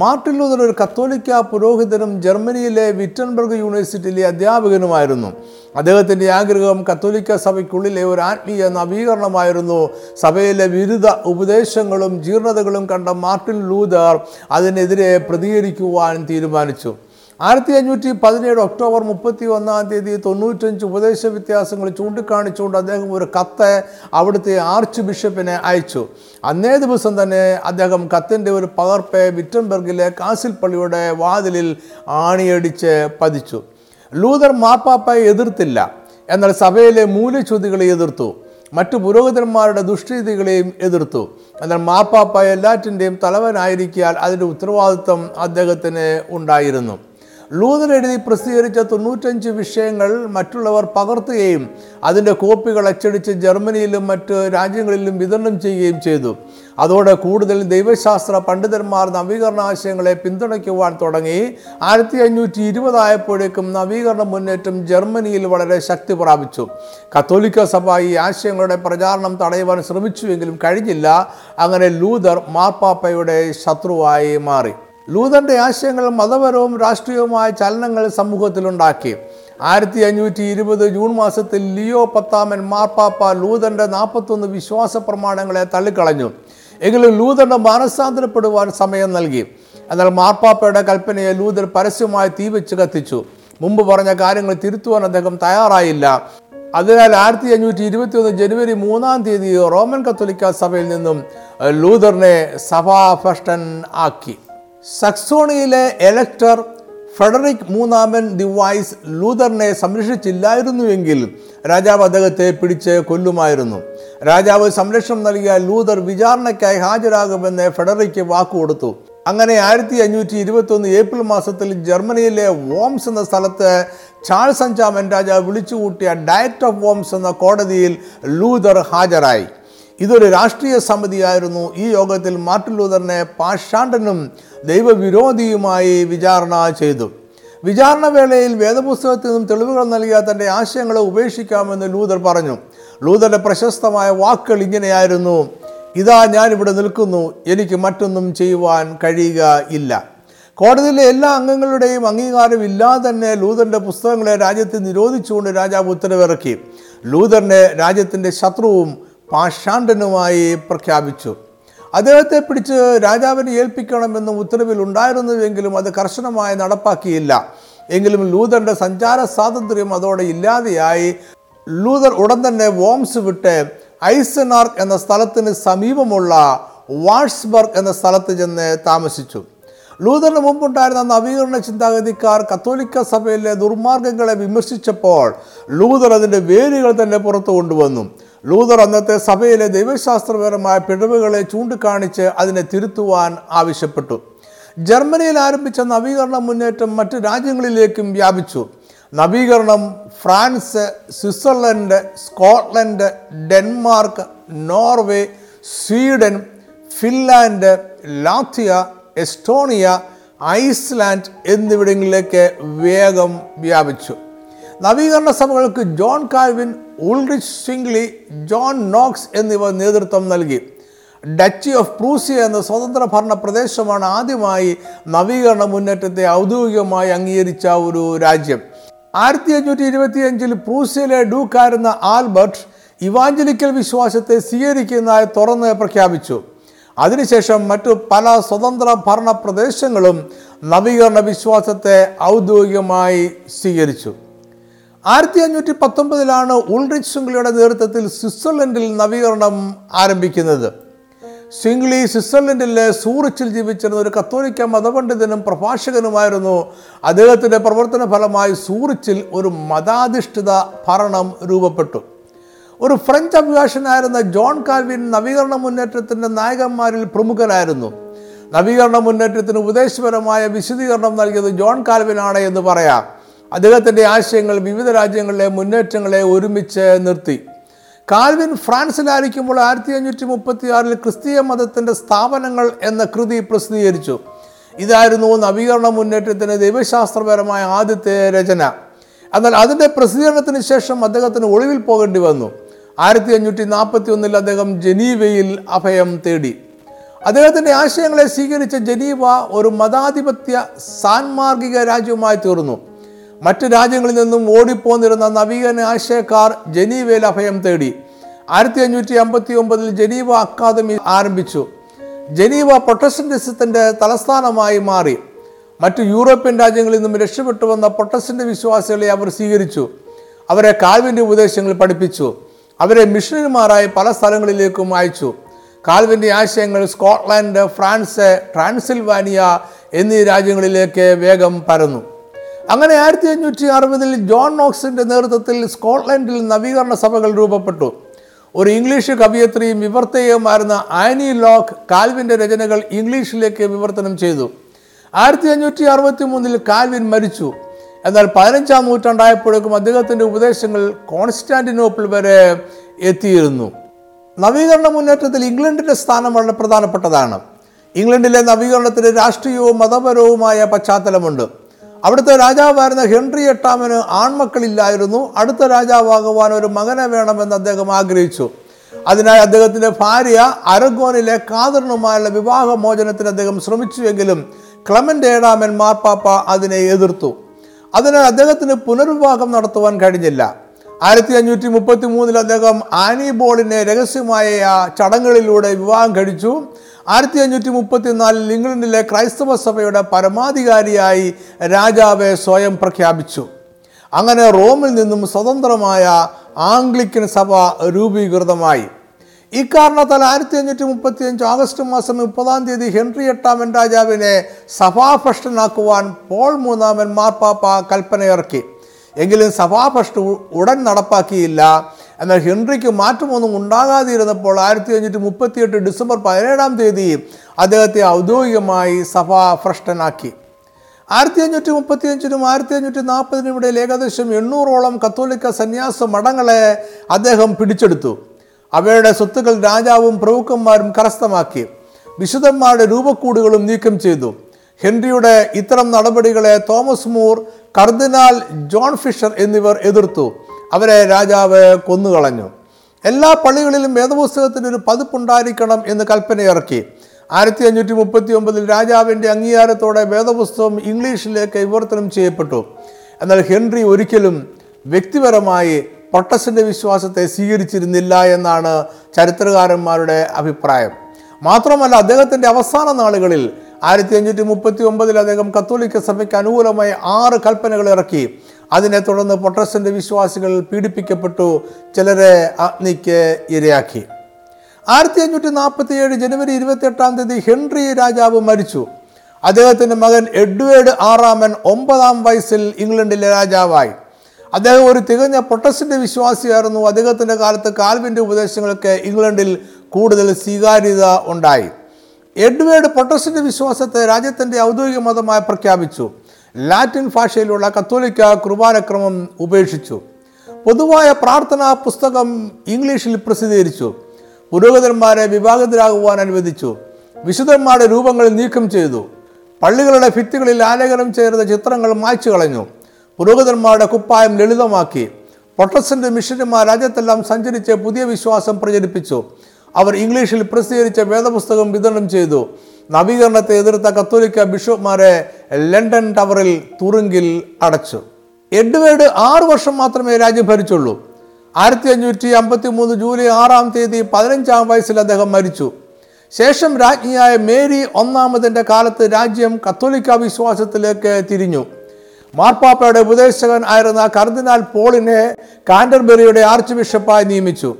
മാർട്ടിൻ ലൂതർ ഒരു കത്തോലിക്ക പുരോഹിതനും ജർമ്മനിയിലെ വിറ്റൻബർഗ് യൂണിവേഴ്സിറ്റിയിലെ അധ്യാപകനുമായിരുന്നു. അദ്ദേഹത്തിന്റെ ആഗ്രഹം കത്തോലിക്ക സഭയ്ക്കുള്ളിലെ ഒരു ആത്മീയ നവീകരണമായിരുന്നു. സഭയിലെ വിരുദ്ധ ഉപദേശങ്ങളും ജീർണതകളും കണ്ട മാർട്ടിൻ ലൂതർ അതിനെതിരെ പ്രതികരിക്കുവാൻ തീരുമാനിച്ചു. ആയിരത്തി അഞ്ഞൂറ്റി പതിനേഴ് ഒക്ടോബർ മുപ്പത്തി ഒന്നാം തീയതി തൊണ്ണൂറ്റഞ്ച് ഉപദേശ വ്യത്യാസങ്ങൾ ചൂണ്ടിക്കാണിച്ചുകൊണ്ട് അദ്ദേഹം ഒരു കത്ത് അവിടുത്തെ ആർച്ച് ബിഷപ്പിനെ അയച്ചു. അന്നേ ദിവസം തന്നെ അദ്ദേഹം കത്തിന്റെ ഒരു പകർപ്പ് വിറ്റംബർഗിലെ കാസിൽ പള്ളിയുടെ വാതിലിൽ ആണിയടിച്ച് പതിച്ചു. ലൂതർ മാപ്പാപ്പയെ എതിർത്തില്ല. എന്നാൽ സഭയിലെ മൂല്യച്യുതികളെ എതിർത്തു. മറ്റു പുരോഹിതന്മാരുടെ ദുഷ്രീതികളെയും എതിർത്തു. എന്നാൽ മാപ്പാപ്പ എല്ലാറ്റിന്റെയും തലവനായിരിക്കാൻ അതിന്റെ ഉത്തരവാദിത്വം അദ്ദേഹത്തിന് ഉണ്ടായിരുന്നു. ലൂതർ എഴുതി പ്രസിദ്ധീകരിച്ച തൊണ്ണൂറ്റഞ്ച് വിഷയങ്ങൾ മറ്റുള്ളവർ പകർത്തുകയും അതിന്റെ കോപ്പികൾ അച്ചടിച്ച് ജർമ്മനിയിലും മറ്റ് രാജ്യങ്ങളിലും വിതരണം ചെയ്യുകയും ചെയ്തു. അതോടെ കൂടുതൽ ദൈവശാസ്ത്ര പണ്ഡിതന്മാർ നവീകരണാശയങ്ങളെ പിന്തുണയ്ക്കുവാൻ തുടങ്ങി. ആയിരത്തി അഞ്ഞൂറ്റി ഇരുപതായപ്പോഴേക്കും നവീകരണ മുന്നേറ്റം ജർമ്മനിയിൽ വളരെ ശക്തി പ്രാപിച്ചു. കത്തോലിക്ക സഭ ഈ ആശയങ്ങളുടെ പ്രചാരണം തടയുവാൻ ശ്രമിച്ചുവെങ്കിലും കഴിഞ്ഞില്ല. അങ്ങനെ ലൂതർ മാർപ്പാപ്പയുടെ ശത്രുവായി മാറി. ലൂതറിന്റെ ആശയങ്ങൾ മതപരവും രാഷ്ട്രീയവുമായ ചലനങ്ങൾ സമൂഹത്തിലുണ്ടാക്കി. ആയിരത്തി അഞ്ഞൂറ്റി ഇരുപത് ജൂൺ മാസത്തിൽ ലിയോ പത്താമൻ മാർപ്പാപ്പ ലൂതന്റെ നാൽപ്പത്തൊന്ന് വിശ്വാസ പ്രമാണങ്ങളെ തള്ളിക്കളഞ്ഞു. എങ്കിലും ലൂതന്റെ മാനസാന്തരപ്പെടുവാൻ സമയം നൽകി. എന്നാൽ മാർപ്പാപ്പയുടെ കൽപ്പനയെ ലൂതർ പരസ്യമായി തീവച്ച് കത്തിച്ചു. മുമ്പ് പറഞ്ഞ കാര്യങ്ങൾ തിരുത്തുവാൻ അദ്ദേഹം തയ്യാറായില്ല. അതിനാൽ ആയിരത്തി അഞ്ഞൂറ്റി ഇരുപത്തി ഒന്ന് ജനുവരി മൂന്നാം തീയതി റോമൻ കത്തോലിക്ക സഭയിൽ നിന്നും ലൂതറിനെ സഭാഭഷ്ടൻ ആക്കി. സക്സോണിയിലെ എലക്ടർ ഫെഡറിക് മൂന്നാമൻ ദി വൈസ് ലൂതറിനെ സംരക്ഷിച്ചില്ലായിരുന്നുവെങ്കിൽ രാജാവ് അദ്ദേഹത്തെ പിടിച്ച് കൊല്ലുമായിരുന്നു. രാജാവ് സംരക്ഷണം നൽകിയ ലൂതർ വിചാരണയ്ക്കായി ഹാജരാകുമെന്ന് ഫെഡറിക്ക് വാക്കുകൊടുത്തു. അങ്ങനെ ആയിരത്തി അഞ്ഞൂറ്റി ഇരുപത്തി ഒന്ന് ഏപ്രിൽ മാസത്തിൽ ജർമ്മനിയിലെ വോംസ് എന്ന സ്ഥലത്ത് ചാൾസ് അഞ്ചാമൻ രാജാവ് വിളിച്ചുകൂട്ടിയ ഡയറ്റ് ഓഫ് വോംസ് എന്ന കോടതിയിൽ ലൂതർ ഹാജരായി. ഇതൊരു രാഷ്ട്രീയ സമിതിയായിരുന്നു. ഈ യോഗത്തിൽ മാർട്ടിൻ ലൂതറിനെ പാഷാണ്ടനും ദൈവവിരോധിയുമായി വിചാരണ ചെയ്തു. വിചാരണ വേളയിൽ വേദപുസ്തകത്തിൽ നിന്നും തെളിവുകൾ നൽകിയ തന്റെ ആശയങ്ങളെ ഉപേക്ഷിക്കാമെന്ന് ലൂതർ പറഞ്ഞു. ലൂതറുടെ പ്രശസ്തമായ വാക്കുകൾ ഇങ്ങനെയായിരുന്നു ഇതാ ഞാൻ ഇവിടെ നിൽക്കുന്നു എനിക്ക് മറ്റൊന്നും ചെയ്യുവാൻ കഴിയുക ഇല്ല. കോടതിയിലെ എല്ലാ അംഗങ്ങളുടെയും അംഗീകാരം ഇല്ലാതെ തന്നെ ലൂതറിന്റെ പുസ്തകങ്ങളെ രാജ്യത്ത് നിരോധിച്ചുകൊണ്ട് രാജാവ് ഉത്തരവിറക്കി. ലൂതറിനെ രാജ്യത്തിന്റെ ശത്രുവും പാഷാണ്ടനുമായി പ്രഖ്യാപിച്ചു. അദ്ദേഹത്തെ പിടിച്ച് രാജാവിനെ ഏൽപ്പിക്കണമെന്ന് ഉത്തരവിൽ ഉണ്ടായിരുന്നുവെങ്കിലും അത് കർശനമായി നടപ്പാക്കിയില്ല. എങ്കിലും ലൂതറിന്റെ സഞ്ചാര സ്വാതന്ത്ര്യം അതോടെ ഇല്ലാതെയായി. ലൂതർ ഉടൻ തന്നെ വോംസ് വിട്ട് ഐസനാർക്ക് എന്ന സ്ഥലത്തിന് സമീപമുള്ള വാട്സ്ബർഗ് എന്ന സ്ഥലത്ത് ചെന്ന് താമസിച്ചു. ലൂതറിന് മുമ്പുണ്ടായിരുന്ന നവീകരണ ചിന്താഗതിക്കാർ കത്തോലിക്ക സഭയിലെ ദുർമാർഗങ്ങളെ വിമർശിച്ചപ്പോൾ ലൂതർ അതിന്റെ വേരുകൾ തന്നെ പുറത്തു കൊണ്ടുവന്നു. ലൂതർ അന്നത്തെ സഭയിലെ ദൈവശാസ്ത്രപരമായ പിഴവുകളെ ചൂണ്ടിക്കാണിച്ച് അതിനെ തിരുത്തുവാൻ ആവശ്യപ്പെട്ടു. ജർമ്മനിയിൽ ആരംഭിച്ച നവീകരണ മുന്നേറ്റം മറ്റ് രാജ്യങ്ങളിലേക്കും വ്യാപിച്ചു. നവീകരണം France Switzerland Scotland Denmark Norway Sweden Finland Latvia Estonia Iceland എന്നിവിടങ്ങളിലേക്ക് വേഗം വ്യാപിച്ചു. നവീകരണ സഭകൾക്ക് John Calvin Ulrich Zwingli John Knox എന്നിവർ നേതൃത്വം നൽകി. ഡച്ചി ഓഫ് പ്രൂസിയ എന്ന സ്വതന്ത്ര ഭരണ പ്രദേശമാണ് ആദ്യമായി നവീകരണ മുന്നേറ്റത്തെ ഔദ്യോഗികമായി അംഗീകരിച്ച ഒരു രാജ്യം. ആയിരത്തി അഞ്ഞൂറ്റി ഇരുപത്തി അഞ്ചിൽ പ്രൂസിയയിലെ ഡൂക്കായിരുന്ന ആൽബർട്ട് ഇവാഞ്ചലിക്കൽ വിശ്വാസത്തെ സ്വീകരിക്കുന്നതായി തുറന്ന് പ്രഖ്യാപിച്ചു. അതിനുശേഷം മറ്റു പല സ്വതന്ത്ര ഭരണ പ്രദേശങ്ങളും നവീകരണ വിശ്വാസത്തെ ഔദ്യോഗികമായി സ്വീകരിച്ചു. ആയിരത്തി അഞ്ഞൂറ്റി പത്തൊമ്പതിലാണ് ഉൾറിച്ച് ശൃംഖലയുടെ നേതൃത്വത്തിൽ സ്വിറ്റ്സർലൻഡിൽ നവീകരണം ആരംഭിക്കുന്നത്. സിംഗ്ലി സ്വിറ്റ്സർലൻഡിലെ സൂറിച്ചിൽ ജീവിച്ചിരുന്ന ഒരു കത്തോലിക്ക മതപണ്ഡിതനും പ്രഭാഷകനുമായിരുന്നു. അദ്ദേഹത്തിന്റെ പ്രവർത്തന ഫലമായി സൂറിച്ചിൽ ഒരു മതാധിഷ്ഠിത ഭരണം രൂപപ്പെട്ടു. ഒരു ഫ്രഞ്ച് അഭിഭാഷകനായിരുന്ന ജോൺ കാൽവിൻ നവീകരണ മുന്നേറ്റത്തിന്റെ നായകന്മാരിൽ പ്രമുഖനായിരുന്നു. നവീകരണ മുന്നേറ്റത്തിന് ഉപദേശപരമായ വിശദീകരണം നൽകിയത് ജോൺ കാൽവിനാണ് എന്ന് പറയാം. അദ്ദേഹത്തിന്റെ ആശയങ്ങൾ വിവിധ രാജ്യങ്ങളിലെ മുന്നേറ്റങ്ങളെ ഒരുമിച്ച് നിർത്തി. കാൽവിൻ ഫ്രാൻസിലായിരിക്കുമ്പോൾ ആയിരത്തി അഞ്ഞൂറ്റി മുപ്പത്തി ആറിൽ ക്രിസ്തീയ മതത്തിന്റെ സ്ഥാപനങ്ങൾ എന്ന കൃതി പ്രസിദ്ധീകരിച്ചു. ഇതായിരുന്നു നവീകരണ മുന്നേറ്റത്തിന് ദൈവശാസ്ത്രപരമായ ആദ്യത്തെ രചന. എന്നാൽ അതിന്റെ പ്രസിദ്ധീകരണത്തിന് ശേഷം അദ്ദേഹത്തിന് ഒളിവിൽ പോകേണ്ടി വന്നു. ആയിരത്തി അഞ്ഞൂറ്റി നാൽപ്പത്തി ഒന്നിൽ അദ്ദേഹം ജനീവയിൽ അഭയം തേടി. അദ്ദേഹത്തിന്റെ ആശയങ്ങളെ സ്വീകരിച്ച ജനീവ ഒരു മതാധിപത്യ സാൻമാർഗിക രാജ്യവുമായി തീർന്നു. മറ്റ് രാജ്യങ്ങളിൽ നിന്നും ഓടിപ്പോന്നിരുന്ന നവീകരണ ആശയക്കാർ ജനീവയിൽ അഭയം തേടി. ആയിരത്തി അഞ്ഞൂറ്റി അമ്പത്തി ഒമ്പതിൽ ജനീവ അക്കാദമി ആരംഭിച്ചു. ജനീവ പ്രൊട്ടസ്റ്റന്റിസത്തിന്റെ തലസ്ഥാനമായി മാറി. മറ്റു യൂറോപ്യൻ രാജ്യങ്ങളിൽ നിന്നും രക്ഷപ്പെട്ടു വന്ന പ്രൊട്ടസ്റ്റന്റ് വിശ്വാസികളെ അവർ സ്വീകരിച്ചു. അവരെ കാൽവിന്റെ ഉപദേശങ്ങൾ പഠിപ്പിച്ചു. അവരെ മിഷണറിമാരായി പല സ്ഥലങ്ങളിലേക്കും അയച്ചു. കാൽവിന്റെ ആശയങ്ങൾ സ്കോട്ട്ലാൻഡ് ഫ്രാൻസ് ട്രാൻസിൽവാനിയ എന്നീ രാജ്യങ്ങളിലേക്ക് വേഗം പരന്നു. അങ്ങനെ ആയിരത്തി അഞ്ഞൂറ്റി അറുപതിൽ ജോൺ നോക്സിന്റെ നേതൃത്വത്തിൽ സ്കോട്ട്ലൻഡിൽ നവീകരണ സഭകൾ രൂപപ്പെട്ടു. ഒരു ഇംഗ്ലീഷ് കവിയത്രിയും വിവർത്തകയുമായിരുന്ന ആനി ലോക്ക് കാൽവിന്റെ രചനകൾ ഇംഗ്ലീഷിലേക്ക് വിവർത്തനം ചെയ്തു. ആയിരത്തി അഞ്ഞൂറ്റി അറുപത്തി മൂന്നിൽ കാൽവിൻ മരിച്ചു. എന്നാൽ പതിനഞ്ചാം നൂറ്റാണ്ടായപ്പോഴേക്കും അദ്ദേഹത്തിന്റെ ഉപദേശങ്ങൾ കോൺസ്റ്റാന്റിനോപ്പിൾ വരെ എത്തിയിരുന്നു. നവീകരണ മുന്നേറ്റത്തിൽ ഇംഗ്ലണ്ടിന്റെ സ്ഥാനം വളരെ പ്രധാനപ്പെട്ടതാണ്. ഇംഗ്ലണ്ടിലെ നവീകരണത്തിന് രാഷ്ട്രീയവും മതപരവുമായ പശ്ചാത്തലമുണ്ട്. അവിടുത്തെ രാജാവായിരുന്ന ഹെൻറി എട്ടാമന് ആൺമക്കളില്ലായിരുന്നു. അടുത്ത രാജാവാകുവാൻ ഒരു മകനെ വേണമെന്ന് അദ്ദേഹം ആഗ്രഹിച്ചു. അതിനായി അദ്ദേഹത്തിന്റെ ഭാര്യ അരഗോനിലെ കാതറിനുമായുള്ള വിവാഹമോചനത്തിന് അദ്ദേഹം ശ്രമിച്ചുവെങ്കിലും ക്ലമന്റ് ഏഴാമൻ മാർപ്പാപ്പ അതിനെ എതിർത്തു. അതിനാൽ അദ്ദേഹത്തിന് പുനർവിവാഹം നടത്തുവാൻ കഴിഞ്ഞില്ല. ആയിരത്തി അഞ്ഞൂറ്റി മുപ്പത്തി മൂന്നിൽ അദ്ദേഹം ആനി ബോളിനെ രഹസ്യമായ ചടങ്ങുകളിലൂടെ വിവാഹം കഴിച്ചു. ആയിരത്തി അഞ്ഞൂറ്റി മുപ്പത്തിനാലിൽ ഇംഗ്ലണ്ടിലെ ക്രൈസ്തവ സഭയുടെ പരമാധികാരിയായി രാജാവെ സ്വയം പ്രഖ്യാപിച്ചു. അങ്ങനെ റോമിൽ നിന്നും സ്വതന്ത്രമായ ആംഗ്ലിക്കൻ സഭ രൂപീകൃതമായി. ഇക്കാരണത്താൽ ആയിരത്തി അഞ്ഞൂറ്റി മുപ്പത്തി അഞ്ച് ആഗസ്റ്റ് മാസം മുപ്പതാം തീയതി ഹെൻറി എട്ടാമൻ രാജാവിനെ സഭാഭ്രഷ്ടനാക്കുവാൻ പോൾ മൂന്നാമൻ മാർപ്പാപ്പ കൽപ്പനയിറക്കി. എങ്കിലും സഭാഭ്രഷ്ട ഉടൻ നടപ്പാക്കിയില്ല എന്നാൽ ഹെൻറിക്ക് മാറ്റമൊന്നും ഉണ്ടാകാതിരുന്നപ്പോൾ ആയിരത്തി അഞ്ഞൂറ്റി മുപ്പത്തിയെട്ട് ഡിസംബർ പതിനേഴാം തീയതി അദ്ദേഹത്തെ ഔദ്യോഗികമായി സഭാഭ്രഷ്ടനാക്കി ആയിരത്തി അഞ്ഞൂറ്റി മുപ്പത്തി അഞ്ചിനും ആയിരത്തി അഞ്ഞൂറ്റി നാൽപ്പതിനും ഇടയിൽ ഏകദേശം എണ്ണൂറോളം കത്തോലിക്ക സന്യാസ മഠങ്ങളെ അദ്ദേഹം പിടിച്ചെടുത്തു. അവയുടെ സ്വത്തുക്കൾ രാജാവും പ്രഭുക്കന്മാരും കരസ്ഥമാക്കി. വിശുദ്ധന്മാരുടെ രൂപക്കൂടുകളും നീക്കം ചെയ്തു. ഹെൻറിയുടെ ഇത്തരം നടപടികളെ തോമസ് മൂർ കർദിനാൾ ജോൺ ഫിഷർ എന്നിവർ എതിർത്തു. അവരെ രാജാവ് കൊന്നുകളഞ്ഞു. എല്ലാ പള്ളികളിലും വേദപുസ്തകത്തിന് ഒരു പതിപ്പുണ്ടായിരിക്കണം എന്ന് കൽപ്പനയിറക്കി. ആയിരത്തി അഞ്ഞൂറ്റി മുപ്പത്തി ഒമ്പതിൽ രാജാവിന്റെ അംഗീകാരത്തോടെ വേദപുസ്തകം ഇംഗ്ലീഷിലേക്ക് വിവർത്തനം ചെയ്യപ്പെട്ടു. എന്നാൽ ഹെൻറി ഒരിക്കലും വ്യക്തിപരമായി പ്രൊട്ടസ്റ്റന്റ് വിശ്വാസത്തെ സ്വീകരിച്ചിരുന്നില്ല എന്നാണ് ചരിത്രകാരന്മാരുടെ അഭിപ്രായം. മാത്രമല്ല അദ്ദേഹത്തിന്റെ അവസാന നാളുകളിൽ ആയിരത്തി അഞ്ഞൂറ്റി മുപ്പത്തി ഒമ്പതിൽ അദ്ദേഹം കത്തോലിക്ക സഭയ്ക്ക് അനുകൂലമായി ആറ് കൽപ്പനകൾ ഇറക്കി. അതിനെ തുടർന്ന് പ്രൊട്ടസ്റ്റന്റ് വിശ്വാസികൾ പീഡിപ്പിക്കപ്പെട്ടു. ചിലരെ അഗ്നിക്ക് ഇരയാക്കി. ആയിരത്തി അഞ്ഞൂറ്റി നാൽപ്പത്തി ഏഴ് ജനുവരി ഇരുപത്തി എട്ടാം തീയതി ഹെൻറി രാജാവ് മരിച്ചു. അദ്ദേഹത്തിന്റെ മകൻ എഡ്വേർഡ് ആറാമൻ ഒമ്പതാം വയസ്സിൽ ഇംഗ്ലണ്ടിലെ രാജാവായി. അദ്ദേഹം ഒരു തികഞ്ഞ പ്രൊട്ടസ്റ്റന്റ് വിശ്വാസിയായിരുന്നു. അദ്ദേഹത്തിന്റെ കാലത്ത് കാൽവിന്റെ ഉപദേശങ്ങൾക്ക് ഇംഗ്ലണ്ടിൽ കൂടുതൽ സ്വീകാര്യത ഉണ്ടായി. എഡ്വേർഡ് പൊട്ടസിന്റെ വിശ്വാസത്തെ രാജ്യത്തിന്റെ ഔദ്യോഗിക മതമായി പ്രഖ്യാപിച്ചു. ലാറ്റിൻ ഭാഷയിലുള്ള കത്തോലിക്ക കുർബാനക്രമം ഉപേക്ഷിച്ചു. പൊതുവായ പ്രാർത്ഥനാ പുസ്തകം ഇംഗ്ലീഷിൽ പ്രസിദ്ധീകരിച്ചു. പുരോഹിതന്മാരെ വിഭാഗത്തിലാകുവാൻ അനുവദിച്ചു. വിശുദ്ധന്മാരുടെ രൂപങ്ങൾ നീക്കം ചെയ്തു. പള്ളികളുടെ ഭിത്തികളിൽ ആലേഖനം ചെയ്ത ചിത്രങ്ങൾ മായ്ച്ചു കളഞ്ഞു. പുരോഹിതന്മാരുടെ കുപ്പായം ലളിതമാക്കി. പ്രൊട്ടസ്റ്റന്റ് മിഷനുമാർ രാജ്യത്തെല്ലാം സഞ്ചരിച്ച് പുതിയ വിശ്വാസം പ്രചരിപ്പിച്ചു. അവർ ഇംഗ്ലീഷിൽ പ്രസിദ്ധീകരിച്ച വേദപുസ്തകം വിതരണം ചെയ്തു. നവീകരണത്തെ എതിർത്ത കത്തോലിക്ക ബിഷപ്പ്മാരെ ലണ്ടൻ ടവറിൽ തുറുങ്കിൽ അടച്ചു. എഡ്വേർഡ് ആറു വർഷം മാത്രമേ രാജ്യം ഭരിച്ചുള്ളൂ ആയിരത്തി അഞ്ഞൂറ്റി അമ്പത്തി മൂന്ന് ജൂലൈ ആറാം തീയതി പതിനഞ്ചാം വയസ്സിൽ അദ്ദേഹം മരിച്ചു. ശേഷം രാജ്ഞിയായ മേരി ഒന്നാമതിന്റെ കാലത്ത് രാജ്യം കത്തോലിക്ക വിശ്വാസത്തിലേക്ക് തിരിഞ്ഞു. മാർപ്പാപ്പയുടെ ഉപദേശകൻ ആയിരുന്ന കർദിനാൾ പോളിനെ കാൻഡർബെറിയുടെ ആർച്ച് ബിഷപ്പായി നിയമിച്ചു.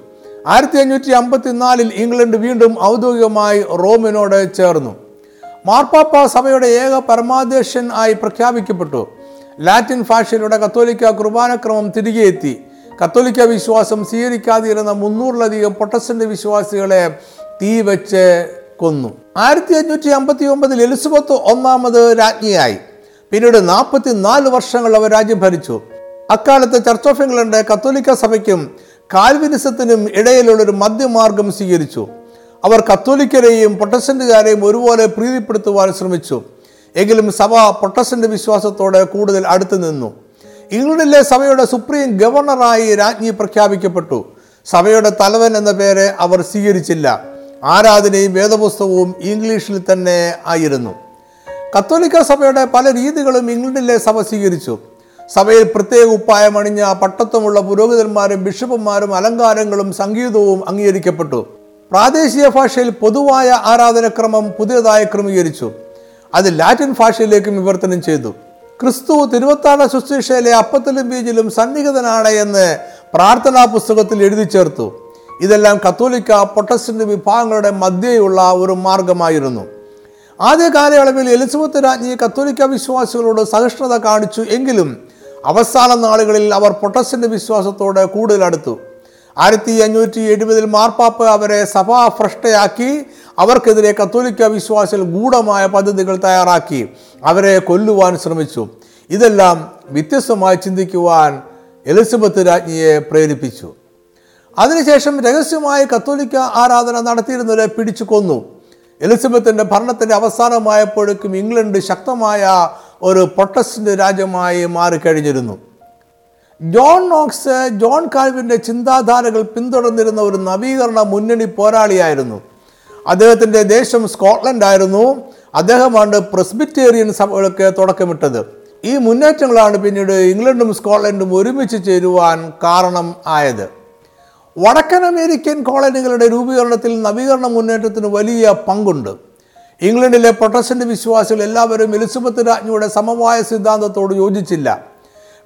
ആയിരത്തി അഞ്ഞൂറ്റി അമ്പത്തി നാലിൽ ഇംഗ്ലണ്ട് വീണ്ടും ഔദ്യോഗികമായി റോമിനോട് ചേർന്നു. മാർപ്പാപ്പ സഭയുടെ ഏക പരമാധ്യക്ഷൻ ആയി പ്രഖ്യാപിക്കപ്പെട്ടു. ലാറ്റിൻ ഭാഷയിലൂടെ കത്തോലിക്ക കുർബാനക്രമം തിരികെ എത്തി. കത്തോലിക്ക വിശ്വാസം സ്വീകരിക്കാതിരുന്ന മുന്നൂറിലധികം പ്രൊട്ടസ്റ്റന്റ് വിശ്വാസികളെ തീ വെച്ച് കൊന്നു. ആയിരത്തി അഞ്ഞൂറ്റി അമ്പത്തി ഒമ്പതിൽ എലിസബത്ത് ഒന്നാമത് രാജ്ഞിയായി. പിന്നീട് നാൽപ്പത്തി നാല് വർഷങ്ങൾ അവർ രാജ്യം ഭരിച്ചു. അക്കാലത്ത് ചർച്ച് ഓഫ് ഇംഗ്ലണ്ട് കത്തോലിക്ക സഭയ്ക്കും കാൽവിനിസത്തിനും ഇടയിലുള്ള ഒരു മധ്യമാർഗം സ്വീകരിച്ചു. അവർ കത്തോലിക്കരെയും പ്രൊട്ടസ്റ്റന്റുകാരെയും ഒരുപോലെ പ്രീതിപ്പെടുത്തുവാൻ ശ്രമിച്ചു. എങ്കിലും സഭ പ്രൊട്ടസ്റ്റന്റ് വിശ്വാസത്തോടെ കൂടുതൽ അടുത്തു നിന്നു. ഇംഗ്ലണ്ടിലെ സഭയുടെ സുപ്രീം ഗവർണറായി രാജ്ഞി പ്രഖ്യാപിക്കപ്പെട്ടു. സഭയുടെ തലവൻ എന്ന പേര് അവർ സ്വീകരിച്ചില്ല. ആരാധനയും വേദപുസ്തകവും ഇംഗ്ലീഷിൽ തന്നെ ആയിരുന്നു. കത്തോലിക്ക സഭയുടെ പല രീതികളും ഇംഗ്ലണ്ടിലെ സഭ സ്വീകരിച്ചു. സഭയിൽ പ്രത്യേക ഉപ്പായം അണിഞ്ഞ പട്ടത്വമുള്ള പുരോഹിതന്മാരും ബിഷപ്പുമാരും അലങ്കാരങ്ങളും സംഗീതവും അംഗീകരിക്കപ്പെട്ടു. പ്രാദേശിക ഭാഷയിൽ പൊതുവായ ആരാധനക്രമം പുതിയതായി ക്രമീകരിച്ചു. അത് ലാറ്റിൻ ഭാഷയിലേക്കും വിവർത്തനം ചെയ്തു. ക്രിസ്തു തിരുവത്താഴ ശുശ്രൂഷയിലെ അപ്പത്തിലും ബീജിലും സന്നിഹിതനാണ് എന്ന് പ്രാർത്ഥനാ പുസ്തകത്തിൽ എഴുതി ചേർത്തു. ഇതെല്ലാം കത്തോലിക്ക പ്രൊട്ടസ്റ്റന്റ് വിഭാഗങ്ങളുടെ മധ്യേയുള്ള ഒരു മാർഗമായിരുന്നു. ആദ്യ കാലയളവിൽ എലിസബത്ത് രാജ്ഞി കത്തോലിക്ക വിശ്വാസികളോട് സഹിഷ്ണുത കാണിച്ചു എങ്കിലും അവസാന നാളുകളിൽ അവർ പ്രൊട്ടസ്റ്റന്റ് വിശ്വാസത്തോട് കൂടുതൽ അടുത്തു. ആയിരത്തി അഞ്ഞൂറ്റി എഴുപതിൽ മാർപ്പാപ്പ് അവരെ സഭാഭ്രഷ്ടയാക്കി അവർക്കെതിരെ കത്തോലിക്ക വിശ്വാസികൾ ഗൂഢമായ പദ്ധതികൾ തയ്യാറാക്കി അവരെ കൊല്ലുവാൻ ശ്രമിച്ചു. ഇതെല്ലാം വ്യത്യസ്തമായി ചിന്തിക്കുവാൻ എലിസബത്ത് രാജ്ഞിയെ പ്രേരിപ്പിച്ചു. അതിനുശേഷം രഹസ്യമായി കത്തോലിക്ക ആരാധന നടത്തിയിരുന്നവരെ പിടിച്ചു കൊന്നു. എലിസബത്തിന്റെ ഭരണത്തിന്റെ അവസാനമായപ്പോഴേക്കും ഇംഗ്ലണ്ട് ശക്തമായ ഒരു പ്രൊട്ടസ്റ്റിന്റ് രാജ്യമായി മാറിക്കഴിഞ്ഞിരുന്നു. ജോൺ നോക്സ് ജോൺ കാൽവിന്റെ ചിന്താധാരകൾ പിന്തുടർന്നിരുന്ന ഒരു നവീകരണ മുന്നണി പോരാളിയായിരുന്നു. അദ്ദേഹത്തിന്റെ ദേശം സ്കോട്ട്ലൻഡ് ആയിരുന്നു അദ്ദേഹമാണ് പ്രസ്ബിറ്റേറിയൻ സഭകൾക്ക് തുടക്കമിട്ടത്. ഈ മുന്നേറ്റങ്ങളാണ് പിന്നീട് ഇംഗ്ലണ്ടും സ്കോട്ട്ലൻഡും ഒരുമിച്ച് ചേരുവാൻ കാരണം ആയത്. വടക്കൻ അമേരിക്കൻ കോളനികളുടെ രൂപീകരണത്തിൽ നവീകരണ മുന്നേറ്റത്തിന് വലിയ പങ്കുണ്ട്. ഇംഗ്ലണ്ടിലെ പ്രൊട്ടസ്റ്റന്റ് വിശ്വാസികൾ എല്ലാവരും എലിസബത്ത് രാജ്ഞിയുടെ സമവായ സിദ്ധാന്തത്തോട് യോജിച്ചില്ല.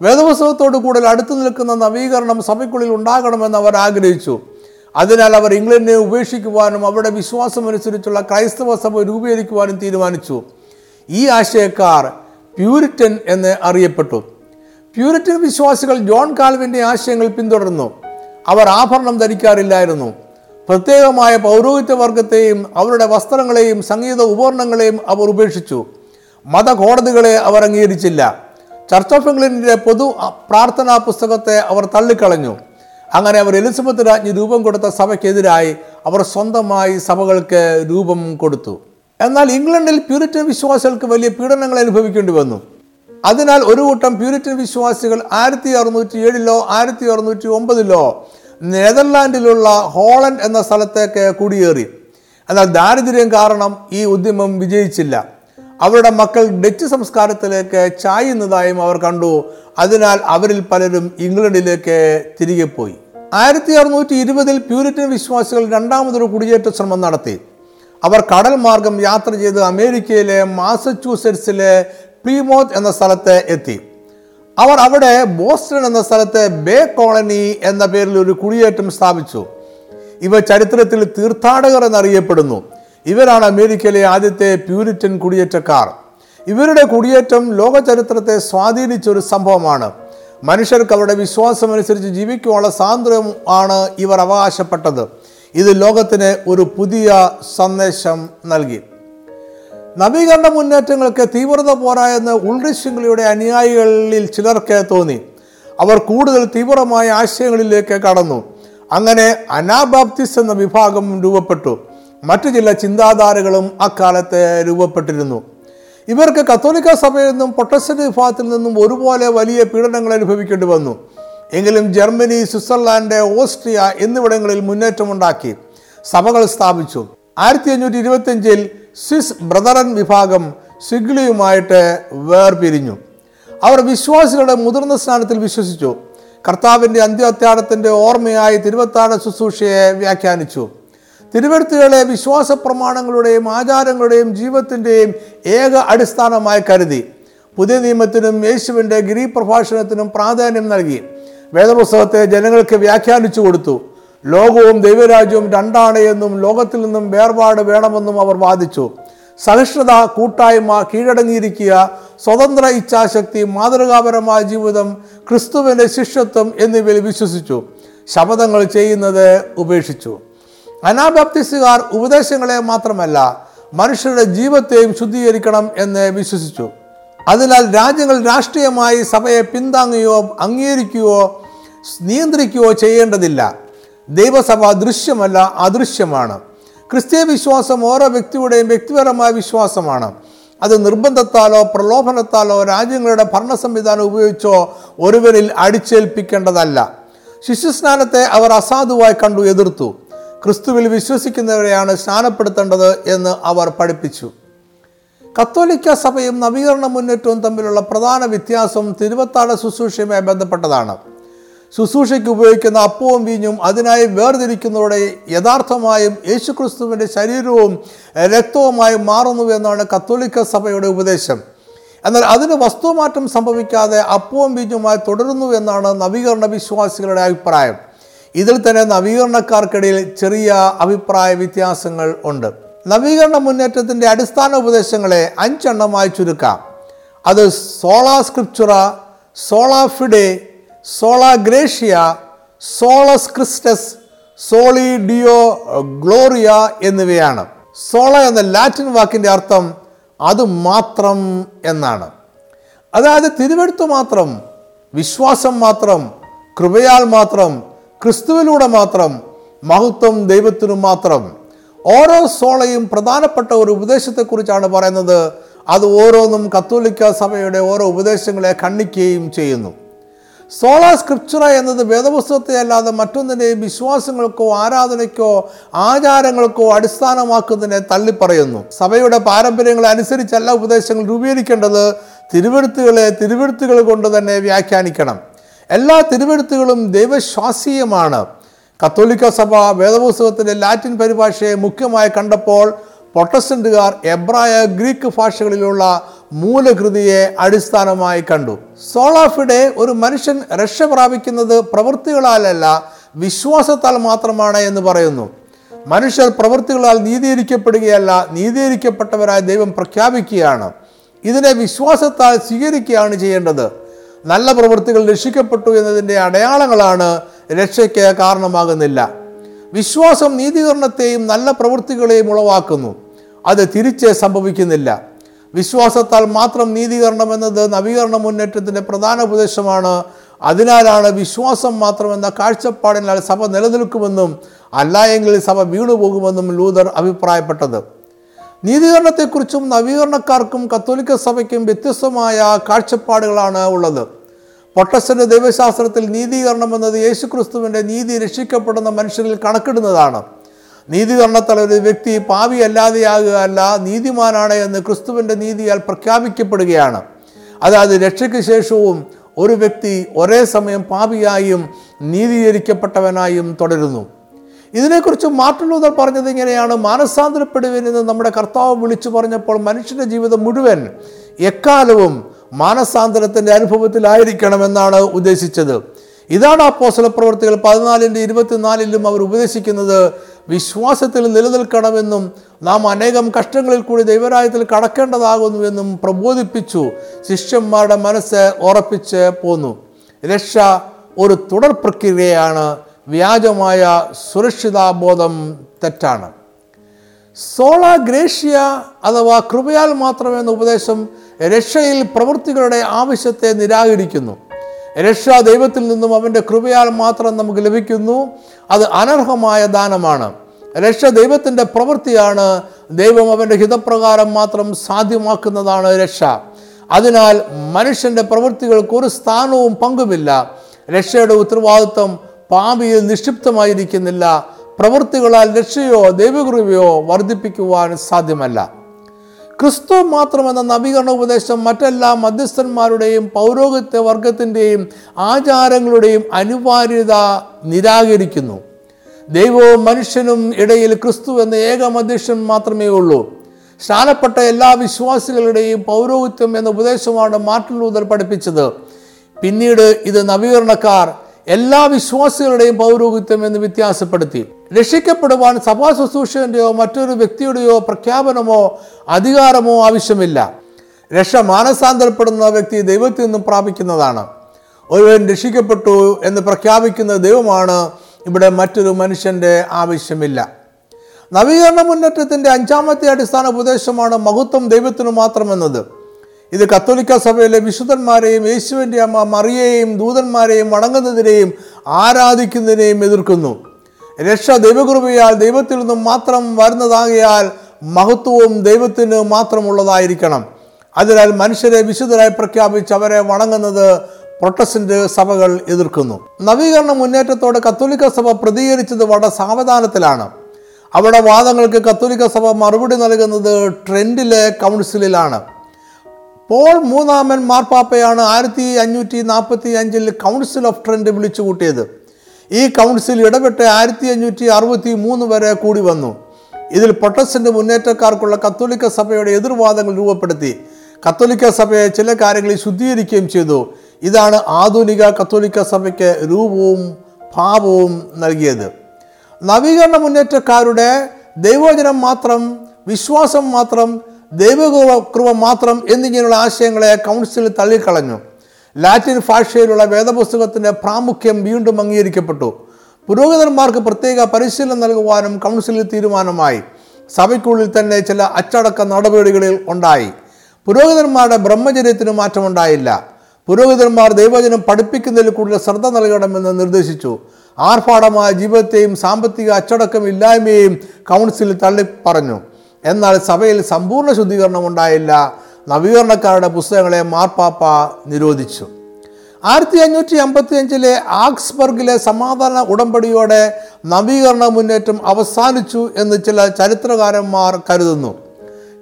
വേദപുസ്തകത്തോട് കൂടുതൽ അടുത്തു നിൽക്കുന്ന നവീകരണം സഭയ്ക്കുള്ളിൽ ഉണ്ടാകണമെന്ന് അവർ ആഗ്രഹിച്ചു. അതിനാൽ അവർ ഇംഗ്ലണ്ടിനെ ഉപേക്ഷിക്കുവാനും അവരുടെ വിശ്വാസമനുസരിച്ചുള്ള ക്രൈസ്തവ സഭ രൂപീകരിക്കുവാനും തീരുമാനിച്ചു. ഈ ആശയക്കാർ പ്യൂരിറ്റൻ എന്ന് അറിയപ്പെട്ടു. പ്യൂരിറ്റൻ വിശ്വാസികൾ ജോൺ കാൽവിന്റെ ആശയങ്ങൾ പിന്തുടർന്നു. അവർ ആഭരണം ധരിക്കാറില്ലായിരുന്നു. പ്രത്യേകമായ പൗരോഹിത്യ വർഗത്തെയും അവരുടെ വസ്ത്രങ്ങളെയും സംഗീത ഉപകരണങ്ങളെയും അവർ ഉപേക്ഷിച്ചു. മതകോടതികളെ അവർ അംഗീകരിച്ചില്ല. ചർച്ച് ഓഫ് ഇംഗ്ലണ്ടിന്റെ പൊതു പ്രാർത്ഥനാ പുസ്തകത്തെ അവർ തള്ളിക്കളഞ്ഞു. അങ്ങനെ അവർ എലിസബത്ത് രാജ്ഞി രൂപം കൊടുത്ത സഭയ്ക്കെതിരായി അവർ സ്വന്തമായി സഭകൾക്ക് രൂപം കൊടുത്തു. എന്നാൽ ഇംഗ്ലണ്ടിൽ പ്യൂരിറ്റൻ വിശ്വാസികൾക്ക് വലിയ പീഡനങ്ങൾ അനുഭവിക്കേണ്ടി വന്നു. അതിനാൽ ഒരു കൂട്ടം പ്യൂരിറ്റൻ വിശ്വാസികൾ ആയിരത്തി അറുന്നൂറ്റി ഏഴിലോ ആയിരത്തി അറുന്നൂറ്റി ഒമ്പതിലോ നെതർലാൻഡിലുള്ള ഹോളണ്ട് എന്ന സ്ഥലത്തേക്ക് കുടിയേറി. എന്നാൽ ദാരിദ്ര്യം കാരണം ഈ ഉദ്യമം വിജയിച്ചില്ല. അവരുടെ മക്കൾ ഡച്ച് സംസ്കാരത്തിലേക്ക് ചായുന്നതായും അവർ കണ്ടു. അതിനാൽ അവരിൽ പലരും ഇംഗ്ലണ്ടിലേക്ക് തിരികെ പോയി. ആയിരത്തി അറുന്നൂറ്റി ഇരുപതിൽ പ്യൂരിറ്റൻ വിശ്വാസികൾ രണ്ടാമതൊരു കുടിയേറ്റ ശ്രമം നടത്തി. അവർ കടൽ മാർഗം യാത്ര ചെയ്ത് അമേരിക്കയിലെ മാസച്യൂസെറ്റ്സിലെ പ്രീമോത്ത് എന്ന സ്ഥലത്ത് എത്തി. അവർ അവിടെ ബോസ്റ്റൺ എന്ന സ്ഥലത്തെ ബേ കോളനി എന്ന പേരിൽ ഒരു കുടിയേറ്റം സ്ഥാപിച്ചു. ഇവ ചരിത്രത്തിൽ തീർത്ഥാടകർ എന്നറിയപ്പെടുന്നു. ഇവരാണ് അമേരിക്കയിലെ ആദ്യത്തെ പ്യൂരിറ്റൻ കുടിയേറ്റക്കാർ. ഇവരുടെ കുടിയേറ്റം ലോക ചരിത്രത്തെ സ്വാധീനിച്ച ഒരു സംഭവമാണ്. മനുഷ്യർക്ക് അവരുടെ വിശ്വാസമനുസരിച്ച് ജീവിക്കുവാനുള്ള സ്വാതന്ത്ര്യം ആണ് ഇവർ അവകാശപ്പെട്ടത്. ഇത് ലോകത്തിന് ഒരു പുതിയ സന്ദേശം നൽകി. നവീകരണ മുന്നേറ്റങ്ങൾക്ക് തീവ്രത പോരായെന്ന് ഉൾറിശൃംഖലയുടെ അനുയായികളിൽ ചിലർക്ക് തോന്നി. അവർ കൂടുതൽ തീവ്രമായ ആശയങ്ങളിലേക്ക് കടന്നു. അങ്ങനെ അനാബാപ്തിസ് എന്ന വിഭാഗം രൂപപ്പെട്ടു. മറ്റു ചില ചിന്താധാരകളും അക്കാലത്ത് രൂപപ്പെട്ടിരുന്നു. ഇവർക്ക് കത്തോലിക്ക സഭയിൽ നിന്നും പ്രൊട്ടസ്റ്റന്റ് വിഭാഗത്തിൽ നിന്നും ഒരുപോലെ വലിയ പീഡനങ്ങൾ അനുഭവിക്കേണ്ടി വന്നു. എങ്കിലും ജർമ്മനി സ്വിറ്റ്സർലാൻഡ് ഓസ്ട്രിയ എന്നിവിടങ്ങളിൽ മുന്നേറ്റമുണ്ടാക്കി. സഭകൾ സ്ഥാപിച്ചു. ആയിരത്തി അഞ്ഞൂറ്റി ഇരുപത്തിയഞ്ചിൽ സ്വിസ് ബ്രദറൻ വിഭാഗം സിഗ്ലിയുമായിട്ട് വേർപിരിഞ്ഞു. അവർ വിശ്വാസികളുടെ മുതിർന്ന സ്ഥാനത്തിൽ വിശ്വസിച്ചു. കർത്താവിന്റെ അന്ത്യോത്യാനത്തിന്റെ ഓർമ്മയായി തിരുവത്താഴ ശുശ്രൂഷയെ വ്യാഖ്യാനിച്ചു. തിരുവരുത്തുകളെ വിശ്വാസ പ്രമാണങ്ങളുടെയും ആചാരങ്ങളുടെയും ജീവിതത്തിന്റെയും ഏക അടിസ്ഥാനമായി കരുതി. പുതിയ നിയമത്തിനും യേശുവിന്റെ ഗിരി പ്രഭാഷണത്തിനും പ്രാധാന്യം നൽകി. വേദപുസ്തകത്തെ ജനങ്ങൾക്ക് വ്യാഖ്യാനിച്ചു കൊടുത്തു. ലോകവും ദൈവരാജ്യവും രണ്ടാണ് എന്നും ലോകത്തിൽ നിന്നും വേർപാട് വേണമെന്നും അവർ വാദിച്ചു. സഹിഷ്ണുത കൂട്ടായ്മ കീഴടങ്ങിയിരിക്കുക സ്വതന്ത്ര ഇച്ഛാശക്തി മാതൃകാപരമായ ജീവിതം ക്രിസ്തുവിന്റെ ശിഷ്യത്വം എന്നിവയിൽ വിശ്വസിച്ചു. ശപഥങ്ങൾ ചെയ്യുന്നത് ഉപേക്ഷിച്ചു. അനാബാപ്തിസ്റ്റുകാർ ഉപദേശങ്ങളെ മാത്രമല്ല മനുഷ്യരുടെ ജീവിതത്തെയും ശുദ്ധീകരിക്കണം എന്ന് വിശ്വസിച്ചു. അതിനാൽ രാജ്യങ്ങൾ രാഷ്ട്രീയമായി സഭയെ പിന്താങ്ങുകയോ അംഗീകരിക്കുകയോ നിയന്ത്രിക്കുകയോ ചെയ്യേണ്ടതില്ല. ദൈവസഭ ദൃശ്യമല്ല അദൃശ്യമാണ്. ക്രിസ്തീയ വിശ്വാസം ഓരോ വ്യക്തിയുടെയും വ്യക്തിപരമായ വിശ്വാസമാണ്. അത് നിർബന്ധത്താലോ പ്രലോഭനത്താലോ രാജ്യങ്ങളുടെ ഭരണ സംവിധാനം ഉപയോഗിച്ചോ ഒരുവരിൽ അടിച്ചേൽപ്പിക്കേണ്ടതല്ല. ശിശുസ്നാനത്തെ അവർ അസാധുവായി കണ്ടു എതിർത്തു. ക്രിസ്തുവിൽ വിശ്വസിക്കുന്നവരെയാണ് സ്നാനപ്പെടുത്തേണ്ടത് എന്ന് അവർ പഠിപ്പിച്ചു. കത്തോലിക്ക സഭയും നവീകരണ മുന്നേറ്റവും തമ്മിലുള്ള പ്രധാന വ്യത്യാസം തിരുവത്താഴ ശുശ്രൂഷയുമായി ബന്ധപ്പെട്ടതാണ്. ശുശ്രൂഷയ്ക്ക് ഉപയോഗിക്കുന്ന അപ്പവും വീഞ്ഞും അതിനായി വേർതിരിക്കുന്നതോടെ യഥാർത്ഥമായും യേശുക്രിസ്തുവിന്റെ ശരീരവും രക്തവുമായും മാറുന്നു എന്നാണ് കത്തോലിക്ക സഭയുടെ ഉപദേശം. എന്നാൽ അതിന് വസ്തുമാറ്റം സംഭവിക്കാതെ അപ്പവും വീഞ്ഞുമായി തുടരുന്നു എന്നാണ് നവീകരണ വിശ്വാസികളുടെ അഭിപ്രായം. ഇതിൽ തന്നെ നവീകരണക്കാർക്കിടയിൽ ചെറിയ അഭിപ്രായ വ്യത്യാസങ്ങൾ ഉണ്ട്. നവീകരണ മുന്നേറ്റത്തിന്റെ അടിസ്ഥാന ഉപദേശങ്ങളെ അഞ്ചെണ്ണമായി ചുരുക്കാം. അത് സോളാ സ്ക്രിപ്ചുറ സോളാ ഫിഡെ സോളാ ഗ്രേഷ്യ സോളസ് ക്രിസ്റ്റസ് സോളി ഡിയോ ഗ്ലോറിയ എന്നിവയാണ്. സോള എന്ന ലാറ്റിൻ വാക്കിന്റെ അർത്ഥം അത് മാത്രം എന്നാണ്. അതായത് തിരുവെടുത്ത് മാത്രം വിശ്വാസം മാത്രം കൃപയാൽ മാത്രം ക്രിസ്തുവിലൂടെ മാത്രം മഹത്വം ദൈവത്തിനു മാത്രം. ഓരോ സോളയും പ്രധാനപ്പെട്ട ഒരു ഉപദേശത്തെക്കുറിച്ചാണ് പറയുന്നത്. അത് ഓരോന്നും കത്തോലിക്ക സഭയുടെ ഓരോ ഉപദേശങ്ങളെ ഖണ്ഡിക്കുകയും ചെയ്യുന്നു. സോളാ സ്ക്രിപ്ചറ എന്നത് വേദപുസ്തകത്തെ അല്ലാതെ മറ്റൊന്നിനെയും വിശ്വാസങ്ങൾക്കോ ആരാധനയ്ക്കോ ആചാരങ്ങൾക്കോ അടിസ്ഥാനമാക്കുന്നതിനെ തള്ളിപ്പറയുന്നു. സഭയുടെ പാരമ്പര്യങ്ങളെ അനുസരിച്ചല്ല ഉപദേശങ്ങൾ രൂപീകരിക്കേണ്ടത് തിരുവെഴുത്തുകളെ തിരുവെഴുത്തുകൾ കൊണ്ട് തന്നെ വ്യാഖ്യാനിക്കണം. എല്ലാ തിരുവെഴുത്തുകളും ദൈവശ്വാസീയമാണ് കത്തോലിക്ക സഭ വേദപുസ്തകത്തിന്റെ ലാറ്റിൻ പരിഭാഷയെ മുഖ്യമായി കണ്ടപ്പോൾ പ്രൊട്ടസ്റ്റന്റുകാർ എബ്രായ ഗ്രീക്ക് ഭാഷകളിലുള്ള മൂലകൃതിയെ അടിസ്ഥാനമായി കണ്ടു. സോളാഫിടെ ഒരു മനുഷ്യൻ രക്ഷ പ്രാപിക്കുന്നത് പ്രവൃത്തികളാലല്ല വിശ്വാസത്താൽ മാത്രമാണ് എന്ന് പറയുന്നു. മനുഷ്യർ പ്രവൃത്തികളാൽ നീതീകരിക്കപ്പെടുകയല്ല നീതീകരിക്കപ്പെട്ടവരായി ദൈവം പ്രഖ്യാപിക്കുകയാണ്. ഇതിനെ വിശ്വാസത്താൽ സ്വീകരിക്കുകയാണ് ചെയ്യേണ്ടത്. നല്ല പ്രവൃത്തികൾ രക്ഷിക്കപ്പെട്ടു എന്നതിന്റെ അടയാളങ്ങളാണ് രക്ഷയ്ക്ക് കാരണമാകുന്നില്ല. വിശ്വാസം നീതീകരണത്തെയും നല്ല പ്രവൃത്തികളെയും ഉളവാക്കുന്നു. അത് തിരിച്ച് സംഭവിക്കുന്നില്ല. വിശ്വാസത്താൽ മാത്രം നീതീകരണം എന്നത് നവീകരണ മുന്നേറ്റത്തിന്റെ പ്രധാന ഉപദേശമാണ്. അതിനാലാണ് വിശ്വാസം മാത്രം എന്ന കാഴ്ചപ്പാടിനാൽ സഭ നിലനിൽക്കുമെന്നും അല്ല എങ്കിൽ സഭ വീണുപോകുമെന്നും ലൂതർ അഭിപ്രായപ്പെട്ടത്. നീതീകരണത്തെക്കുറിച്ചും നവീകരണക്കാർക്കും കത്തോലിക്ക സഭയ്ക്കും വ്യത്യസ്തമായ കാഴ്ചപ്പാടുകളാണ് ഉള്ളത്. പൊട്ടസ്റ്റന്റ് ദൈവശാസ്ത്രത്തിൽ നീതീകരണം എന്നത് യേശുക്രിസ്തുവിന്റെ നീതി രക്ഷിക്കപ്പെടുന്ന മനുഷ്യരിൽ കണക്കിടുന്നതാണ്. നീതികരണത്താൽ ഒരു വ്യക്തി പാവി അല്ലാതെയാകുകയല്ല നീതിമാനാണ് എന്ന് ക്രിസ്തുവിന്റെ നീതിയാൽ പ്രഖ്യാപിക്കപ്പെടുകയാണ്. അതായത് രക്ഷയ്ക്ക് ശേഷവും ഒരു വ്യക്തി ഒരേ സമയം പാപിയായും നീതീകരിക്കപ്പെട്ടവനായും തുടരുന്നു. ഇതിനെക്കുറിച്ച് മാർട്ടിൻ പറഞ്ഞത് ഇങ്ങനെയാണ്. മാനസാന്തരപ്പെടുവനെന്ന് നമ്മുടെ കർത്താവ് വിളിച്ചു പറഞ്ഞപ്പോൾ മനുഷ്യന്റെ ജീവിതം മുഴുവൻ എക്കാലവും മാനസാന്തരത്തിന്റെ അനുഭവത്തിലായിരിക്കണമെന്നാണ് ഉദ്ദേശിച്ചത്. ഇതാണ് അപ്പോസ്തല പ്രവർത്തികൾ പതിനാലിന്റെ ഇരുപത്തിനാലിലും അവർ ഉപദേശിക്കുന്നത്. വിശ്വാസത്തിൽ നിലനിൽക്കണമെന്നും നാം അനേകം കഷ്ടങ്ങളിൽ കൂടി ദൈവരായത്തിൽ കടക്കേണ്ടതാകുന്നുവെന്നും പ്രബോധിപ്പിച്ചു. ശിഷ്യന്മാരുടെ മനസ്സ് ഉറപ്പിച്ച് പോന്നു. രക്ഷ ഒരു തുടർ പ്രക്രിയയാണ്. വ്യാജമായ സുരക്ഷിതാബോധം തെറ്റാണ്. സോള ഗ്രേഷ്യ അഥവാ കൃപയാൽ മാത്രം എന്ന ഉപദേശം രക്ഷയിൽ പ്രവൃത്തികളുടെ ആവശ്യത്തെ നിരാകരിക്കുന്നു. രക്ഷ ദൈവത്തിൽ നിന്നും അവന്റെ കൃപയാൽ മാത്രം നമുക്ക് ലഭിക്കുന്നു. അത് അനർഹമായ ദാനമാണ്. രക്ഷ ദൈവത്തിന്റെ പ്രവൃത്തിയാണ് ദൈവം അവന്റെ ഹിതപ്രകാരം മാത്രം സാധ്യമാക്കുന്നതാണ് രക്ഷ. അതിനാൽ മനുഷ്യന്റെ പ്രവൃത്തികൾക്ക് ഒരു സ്ഥാനവും പങ്കുമില്ല. രക്ഷയുടെ ഉത്തരവാദിത്വം പാപിയിൽ നിക്ഷിപ്തമായിരിക്കുന്നില്ല. പ്രവൃത്തികളാൽ രക്ഷയോ ദൈവകൃപയോ വർദ്ധിപ്പിക്കുവാൻ സാധ്യമല്ല. ക്രിസ്തു മാത്രമെന്ന നവീകരണ ഉപദേശം മറ്റെല്ലാ മധ്യസ്ഥന്മാരുടെയും പൗരോഹിത്യ വർഗത്തിന്റെയും ആചാരങ്ങളുടെയും അനിവാര്യത നിരാകരിക്കുന്നു. ദൈവവും മനുഷ്യനും ഇടയിൽ ക്രിസ്തു എന്ന ഏക മധ്യസ്ഥൻ മാത്രമേ ഉള്ളൂ സ്നാനപ്പെട്ട എല്ലാ വിശ്വാസികളുടെയും പൗരോഹിത്യം എന്ന ഉപദേശമാണ് മാർട്ടിൻ ലൂതർ പഠിപ്പിച്ചത്. പിന്നീട് ഇത് നവീകരണക്കാർ എല്ലാ വിശ്വാസികളുടെയും പൗരോഹിത്യം എന്ന് വ്യത്യാസപ്പെടുത്തി. രക്ഷിക്കപ്പെടുവാൻ സഭാ ശുശ്രൂഷകന്റെയോ മറ്റൊരു വ്യക്തിയുടെയോ പ്രഖ്യാപനമോ അധികാരമോ ആവശ്യമില്ല. രക്ഷ മാനസാന്തരപ്പെടുന്ന വ്യക്തി ദൈവത്തിൽ നിന്നും പ്രാപിക്കുന്നതാണ്. ഒരുവൻ രക്ഷിക്കപ്പെട്ടു എന്ന് പ്രഖ്യാപിക്കുന്ന ദൈവമാണ്. ഇവിടെ മറ്റൊരു മനുഷ്യന്റെ ആവശ്യമില്ല. നവീകരണ മുന്നേറ്റത്തിന്റെ അഞ്ചാമത്തെ അടിസ്ഥാന ഉപദേശമാണ് മഹത്വം ദൈവത്തിനു മാത്രമെന്നത്. ഇത് കത്തോലിക്ക സഭയിലെ വിശുദ്ധന്മാരെയും യേശുവിന്റെ അമ്മ മറിയയെയും ദൂതന്മാരെയും വണങ്ങുന്നതിനെയും ആരാധിക്കുന്നതിനെയും എതിർക്കുന്നു. രക്ഷ ദൈവകൃപയാൽ ദൈവത്തിൽ നിന്നും മാത്രം വരുന്നതാകിയാൽ മഹത്വവും ദൈവത്തിന് മാത്രമുള്ളതായിരിക്കണം. അതിനാൽ മനുഷ്യരെ വിശുദ്ധരായി പ്രഖ്യാപിച്ച് അവരെ വണങ്ങുന്നത് പ്രൊട്ടസ്റ്റന്റ് സഭകൾ എതിർക്കുന്നു. നവീകരണ മുന്നേറ്റത്തോടെ കത്തോലിക്ക സഭ പ്രതികരിച്ചത് വളരെ സാവധാനത്തിലാണ്. അവിടെ വാദങ്ങൾക്ക് കത്തോലിക്ക സഭ മറുപടി നൽകുന്നത് ട്രെൻഡിലെ കൗൺസിലിലാണ്. പോൾ മൂന്നാമൻ മാർപ്പാപ്പയാണ് ആയിരത്തി അഞ്ഞൂറ്റി നാൽപ്പത്തി അഞ്ചിൽ കൗൺസിൽ ഓഫ് ട്രെൻഡ് വിളിച്ചു കൂട്ടിയത് ഈ കൗൺസിൽ ഇടപെട്ട് ആയിരത്തി അഞ്ഞൂറ്റി അറുപത്തി മൂന്ന് വരെ കൂടി വന്നു. ഇതിൽ പ്രൊട്ടസ്റ്റന്റ് മുന്നേറ്റക്കാർക്കുള്ള കത്തോലിക്ക സഭയുടെ എതിർവാദങ്ങൾ രൂപപ്പെടുത്തി. കത്തോലിക്ക സഭയെ ചില കാര്യങ്ങളിൽ ശുദ്ധീകരിക്കുകയും ചെയ്തു. ഇതാണ് ആധുനിക കത്തോലിക്ക സഭയ്ക്ക് രൂപവും ഭാവവും നൽകിയത്. നവീകരണ മുന്നേറ്റക്കാരുടെ ദൈവവചനം മാത്രം വിശ്വാസം മാത്രം ദൈവകൃപ കൃപ മാത്രം എന്നിങ്ങനെയുള്ള ആശയങ്ങളെ കൗൺസിൽ തള്ളിക്കളഞ്ഞു. ലാറ്റിൻ ഭാഷയിലുള്ള വേദപുസ്തകത്തിന്റെ പ്രാമുഖ്യം വീണ്ടും അംഗീകരിക്കപ്പെട്ടു. പുരോഹിതന്മാർക്ക് പ്രത്യേക പരിശീലനം നൽകുവാനും കൗൺസിലിൽ തീരുമാനമായി. സഭയ്ക്കുള്ളിൽ തന്നെ ചില അച്ചടക്ക നടപടികളിൽ ഉണ്ടായി. പുരോഹിതന്മാരുടെ ബ്രഹ്മചര്യത്തിന് മാറ്റമുണ്ടായില്ല. പുരോഹിതന്മാർ ദൈവജനം പഠിപ്പിക്കുന്നതിൽ കൂടുതൽ ശ്രദ്ധ നൽകണമെന്ന് നിർദ്ദേശിച്ചു. ആർഭാടമായ ജീവിതത്തെയും സാമ്പത്തിക അച്ചടക്കം ഇല്ലായ്മയെയും കൗൺസിൽ തള്ളി പറഞ്ഞു. എന്നാൽ സഭയിൽ സമ്പൂർണ ശുദ്ധീകരണം ഉണ്ടായില്ല. നവീകരണക്കാരുടെ പുസ്തകങ്ങളെ മാർപ്പാപ്പ നിരോധിച്ചു. ആയിരത്തി അഞ്ഞൂറ്റി അമ്പത്തി അഞ്ചിലെ ആക്സ്ബർഗിലെ സമാധാന ഉടമ്പടിയോടെ നവീകരണ മുന്നേറ്റം അവസാനിച്ചു എന്ന് ചില ചരിത്രകാരന്മാർ കരുതുന്നു.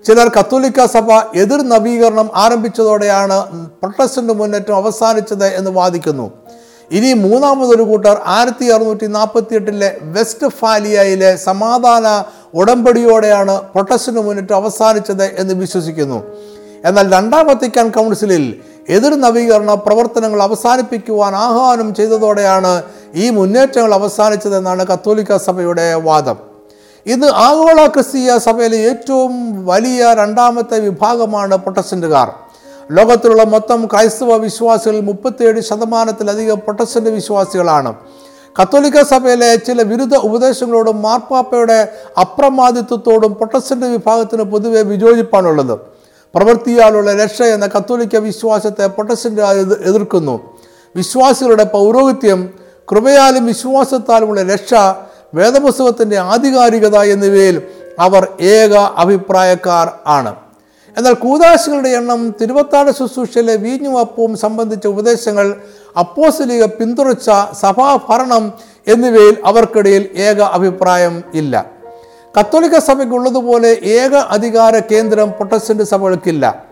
ചിലർ കത്തോലിക്ക സഭ എതിർ നവീകരണം ആരംഭിച്ചതോടെയാണ് പ്രൊട്ടസ്റ്റന്റ് മുന്നേറ്റം അവസാനിച്ചത് എന്ന് വാദിക്കുന്നു. ഇനി മൂന്നാമതൊരു കൂട്ടർ ആയിരത്തി അറുന്നൂറ്റി നാൽപ്പത്തി എട്ടിലെ വെസ്റ്റ് ഫാലിയയിലെ സമാധാന ഉടമ്പടിയോടെയാണ് പ്രൊട്ടസ്റ്റന്റ് മുന്നിട്ട് അവസാനിച്ചത് എന്ന് വിശ്വസിക്കുന്നു. എന്നാൽ രണ്ടാം വത്തിക്കാൻ കൗൺസിലിൽ എതിർ നവീകരണ പ്രവർത്തനങ്ങൾ അവസാനിപ്പിക്കുവാൻ ആഹ്വാനം ചെയ്തതോടെയാണ് ഈ മുന്നേറ്റങ്ങൾ അവസാനിച്ചതെന്നാണ് കത്തോലിക്ക സഭയുടെ വാദം. ഇത് ആഗോള ക്രിസ്തീയ സഭയിലെ ഏറ്റവും വലിയ രണ്ടാമത്തെ വിഭാഗമാണ് പ്രൊട്ടസ്റ്റന്റുകാർ. ലോകത്തിലുള്ള മൊത്തം ക്രൈസ്തവ വിശ്വാസികളിൽ മുപ്പത്തിയേഴ് ശതമാനത്തിലധികം പ്രൊട്ടസ്റ്റന്റ് വിശ്വാസികളാണ്. കത്തോലിക്ക സഭയിലെ ചില വിരുദ്ധ ഉപദേശങ്ങളോടും മാർപ്പാപ്പയുടെ അപ്രമാദിത്വത്തോടും പ്രൊട്ടസ്റ്റന്റ് വിഭാഗത്തിന് പൊതുവെ വിയോജിപ്പാണുള്ളത്. പ്രവൃത്തിയാലുള്ള രക്ഷ എന്ന കത്തോലിക്ക വിശ്വാസത്തെ പ്രൊട്ടസ്റ്റന്റ് എതിർക്കുന്നു. വിശ്വാസികളുടെ പൗരോഹിത്യം കൃപയാലും വിശ്വാസത്താലുമുള്ള രക്ഷ വേദപുസ്തകത്തിന്റെ ആധികാരികത എന്നിവയിൽ അവർ ഏക അഭിപ്രായക്കാർ ആണ്. എന്നാൽ കൂതാശികളുടെ എണ്ണം തിരുവത്താട് ശുശ്രൂഷയിലെ വീഞ്ഞുവാപ്പവും സംബന്ധിച്ച ഉപദേശങ്ങൾ അപ്പോസലിക പിന്തുണച്ച സഭാഭരണം എന്നിവയിൽ അവർക്കിടയിൽ ഏക അഭിപ്രായം ഇല്ല. കത്തോലിക്ക സഭയ്ക്കുള്ളതുപോലെ ഏക അധികാര കേന്ദ്രം പ്രൊട്ടസ്റ്റന്റ് സഭകൾക്കില്ല.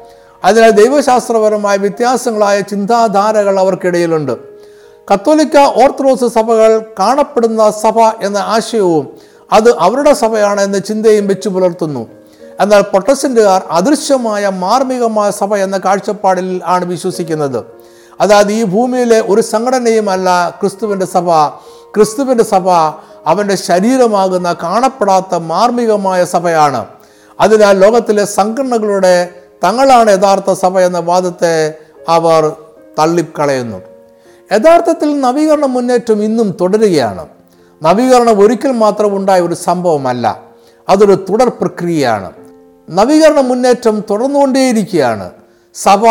അതിനാൽ ദൈവശാസ്ത്രപരമായ വ്യത്യാസങ്ങളായ ചിന്താധാരകൾ അവർക്കിടയിലുണ്ട്. കത്തോലിക്ക ഓർത്തഡോക്സ് സഭകൾ കാണപ്പെടുന്ന സഭ എന്ന ആശയവും അത് അവരുടെ സഭയാണ് എന്ന ചിന്തയും വെച്ചു പുലർത്തുന്നു. എന്നാൽ പ്രൊട്ടസ്റ്റന്റുകാർ അദൃശ്യമായ മാർമികമായ സഭ എന്ന കാഴ്ചപ്പാടിൽ ആണ് വിശ്വസിക്കുന്നത്. അതായത് ഈ ഭൂമിയിലെ ഒരു സംഘടനയുമല്ല ക്രിസ്തുവിന്റെ സഭ. ക്രിസ്തുവിന്റെ സഭ അവന്റെ ശരീരമാകുന്ന കാണപ്പെടാത്ത മാർമികമായ സഭയാണ്. അതിനാൽ ലോകത്തിലെ സംഘടനകളുടെ തങ്ങളാണ് യഥാർത്ഥ സഭ എന്ന വാദത്തെ അവർ തള്ളിക്കളയുന്നു. യഥാർത്ഥത്തിൽ നവീകരണ മുന്നേറ്റം ഇന്നും തുടരുകയാണ്. നവീകരണം ഒരിക്കൽ മാത്രം ഉണ്ടായ ഒരു സംഭവമല്ല. അതൊരു തുടർ പ്രക്രിയയാണ്. നവീകരണ മുന്നേറ്റം തുടർന്നുകൊണ്ടേയിരിക്കുകയാണ്. സഭ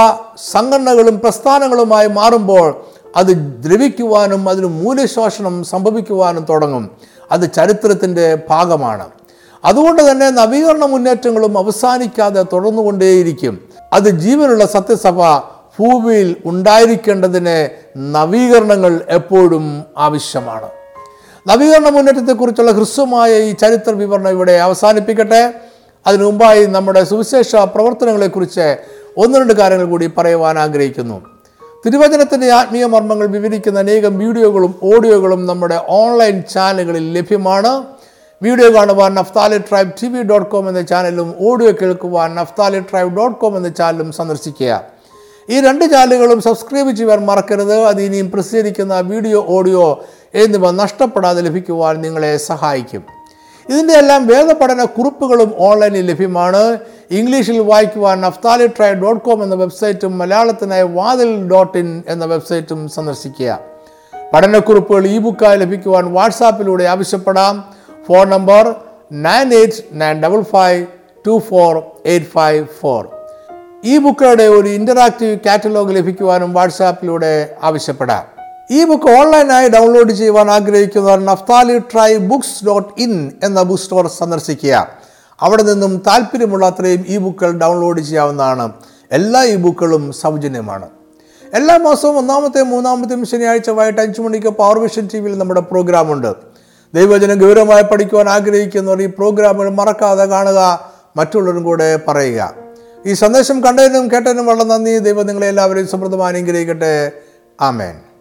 സംഘടനകളും പ്രസ്ഥാനങ്ങളുമായി മാറുമ്പോൾ അത് ദ്രവിക്കുവാനും അതിന് മൂല്യശോഷണം സംഭവിക്കുവാനും തുടങ്ങും. അത് ചരിത്രത്തിന്റെ ഭാഗമാണ്. അതുകൊണ്ട് തന്നെ നവീകരണ മുന്നേറ്റങ്ങളും അവസാനിക്കാതെ തുടർന്നുകൊണ്ടേയിരിക്കും. അത് ജീവനുള്ള സത്യസഭ ഭൂമിയിൽ ഉണ്ടായിരിക്കേണ്ടതിന് നവീകരണങ്ങൾ എപ്പോഴും ആവശ്യമാണ്. നവീകരണ മുന്നേറ്റത്തെക്കുറിച്ചുള്ള ഹ്രസ്വമായ ഈ ചരിത്ര വിവരണം ഇവിടെ അവസാനിപ്പിക്കട്ടെ. അതിനു മുമ്പായി നമ്മുടെ സുവിശേഷ പ്രവർത്തനങ്ങളെക്കുറിച്ച് ഒന്ന് രണ്ട് കാര്യങ്ങൾ കൂടി പറയുവാൻ ആഗ്രഹിക്കുന്നു. തിരുവചനത്തിന്റെ ആത്മീയ മർമ്മങ്ങൾ വിവരിക്കുന്ന അനേകം വീഡിയോകളും ഓഡിയോകളും നമ്മുടെ ഓൺലൈൻ ചാനലുകളിൽ ലഭ്യമാണ്. വീഡിയോ കാണുവാൻ Naphtali tribe T V dot com എന്ന ചാനലും ഓഡിയോ കേൾക്കുവാൻ നഫ്താലി ട്രൈബ് ഡോട്ട് കോം എന്ന ചാനലും സന്ദർശിക്കുക. ഈ രണ്ട് ചാനലുകളും സബ്സ്ക്രൈബ് ചെയ്യാൻ മറക്കരുത്. അത് ഇനിയും പ്രസിദ്ധീകരിക്കുന്ന വീഡിയോ ഓഡിയോ എന്നിവ നഷ്ടപ്പെടാതെ ലഭിക്കുവാൻ നിങ്ങളെ സഹായിക്കും. ഇതിന്റെ എല്ലാം വേദപഠന കുറിപ്പുകളും ഓൺലൈനിൽ ലഭ്യമാണ്. ഇംഗ്ലീഷിൽ വായിക്കുവാൻ നഫ്താലി ട്രൈ ഡോട്ട് കോം എന്ന വെബ്സൈറ്റും മലയാളത്തിനായി വാതിൽ ഡോട്ട് ഇൻ എന്ന വെബ്സൈറ്റും സന്ദർശിക്കുക. പഠനക്കുറിപ്പുകൾ ഇ ബുക്കായി ലഭിക്കുവാൻ വാട്സാപ്പിലൂടെ ആവശ്യപ്പെടാം. Phone number nine eight nine double five two four eight five four. ഈ ബുക്കുകളുടെ ഒരു ഇന്ററാക്റ്റീവ് കാറ്റലോഗ് ലഭിക്കുവാനും വാട്സാപ്പിലൂടെ ആവശ്യപ്പെടാം. ഈ ബുക്ക് ഓൺലൈനായി ഡൗൺലോഡ് ചെയ്യുവാൻ ആഗ്രഹിക്കുന്നവർ Naphtali tribe books dot in എന്ന ബുക്ക് സ്റ്റോർ സന്ദർശിക്കുക. അവിടെ നിന്നും താല്പര്യമുള്ള അത്രയും ഈ ബുക്കുകൾ ഡൗൺലോഡ് ചെയ്യാവുന്നതാണ്. എല്ലാ ഈ ബുക്കുകളും സൗജന്യമാണ്. എല്ലാ മാസവും ഒന്നാമത്തെയും മൂന്നാമത്തെയും ശനിയാഴ്ച വൈകിട്ട് അഞ്ച് മണിക്ക് പവർ വിഷൻ ടി വിയിൽ നമ്മുടെ പ്രോഗ്രാമുണ്ട് ദൈവജനം ഗൗരവമായി പഠിക്കുവാൻ ആഗ്രഹിക്കുന്നവർ ഈ പ്രോഗ്രാമുകൾ മറക്കാതെ കാണുക മറ്റുള്ളവരും കൂടെ പറയുക. ഈ സന്ദേശം കണ്ടതിനും കേട്ടതിനും വളരെ നന്ദി. ദൈവം നിങ്ങളെ എല്ലാവരെയും സമൃദ്ധമായി അനുഗ്രഹിക്കട്ടെ. ആമേൻ.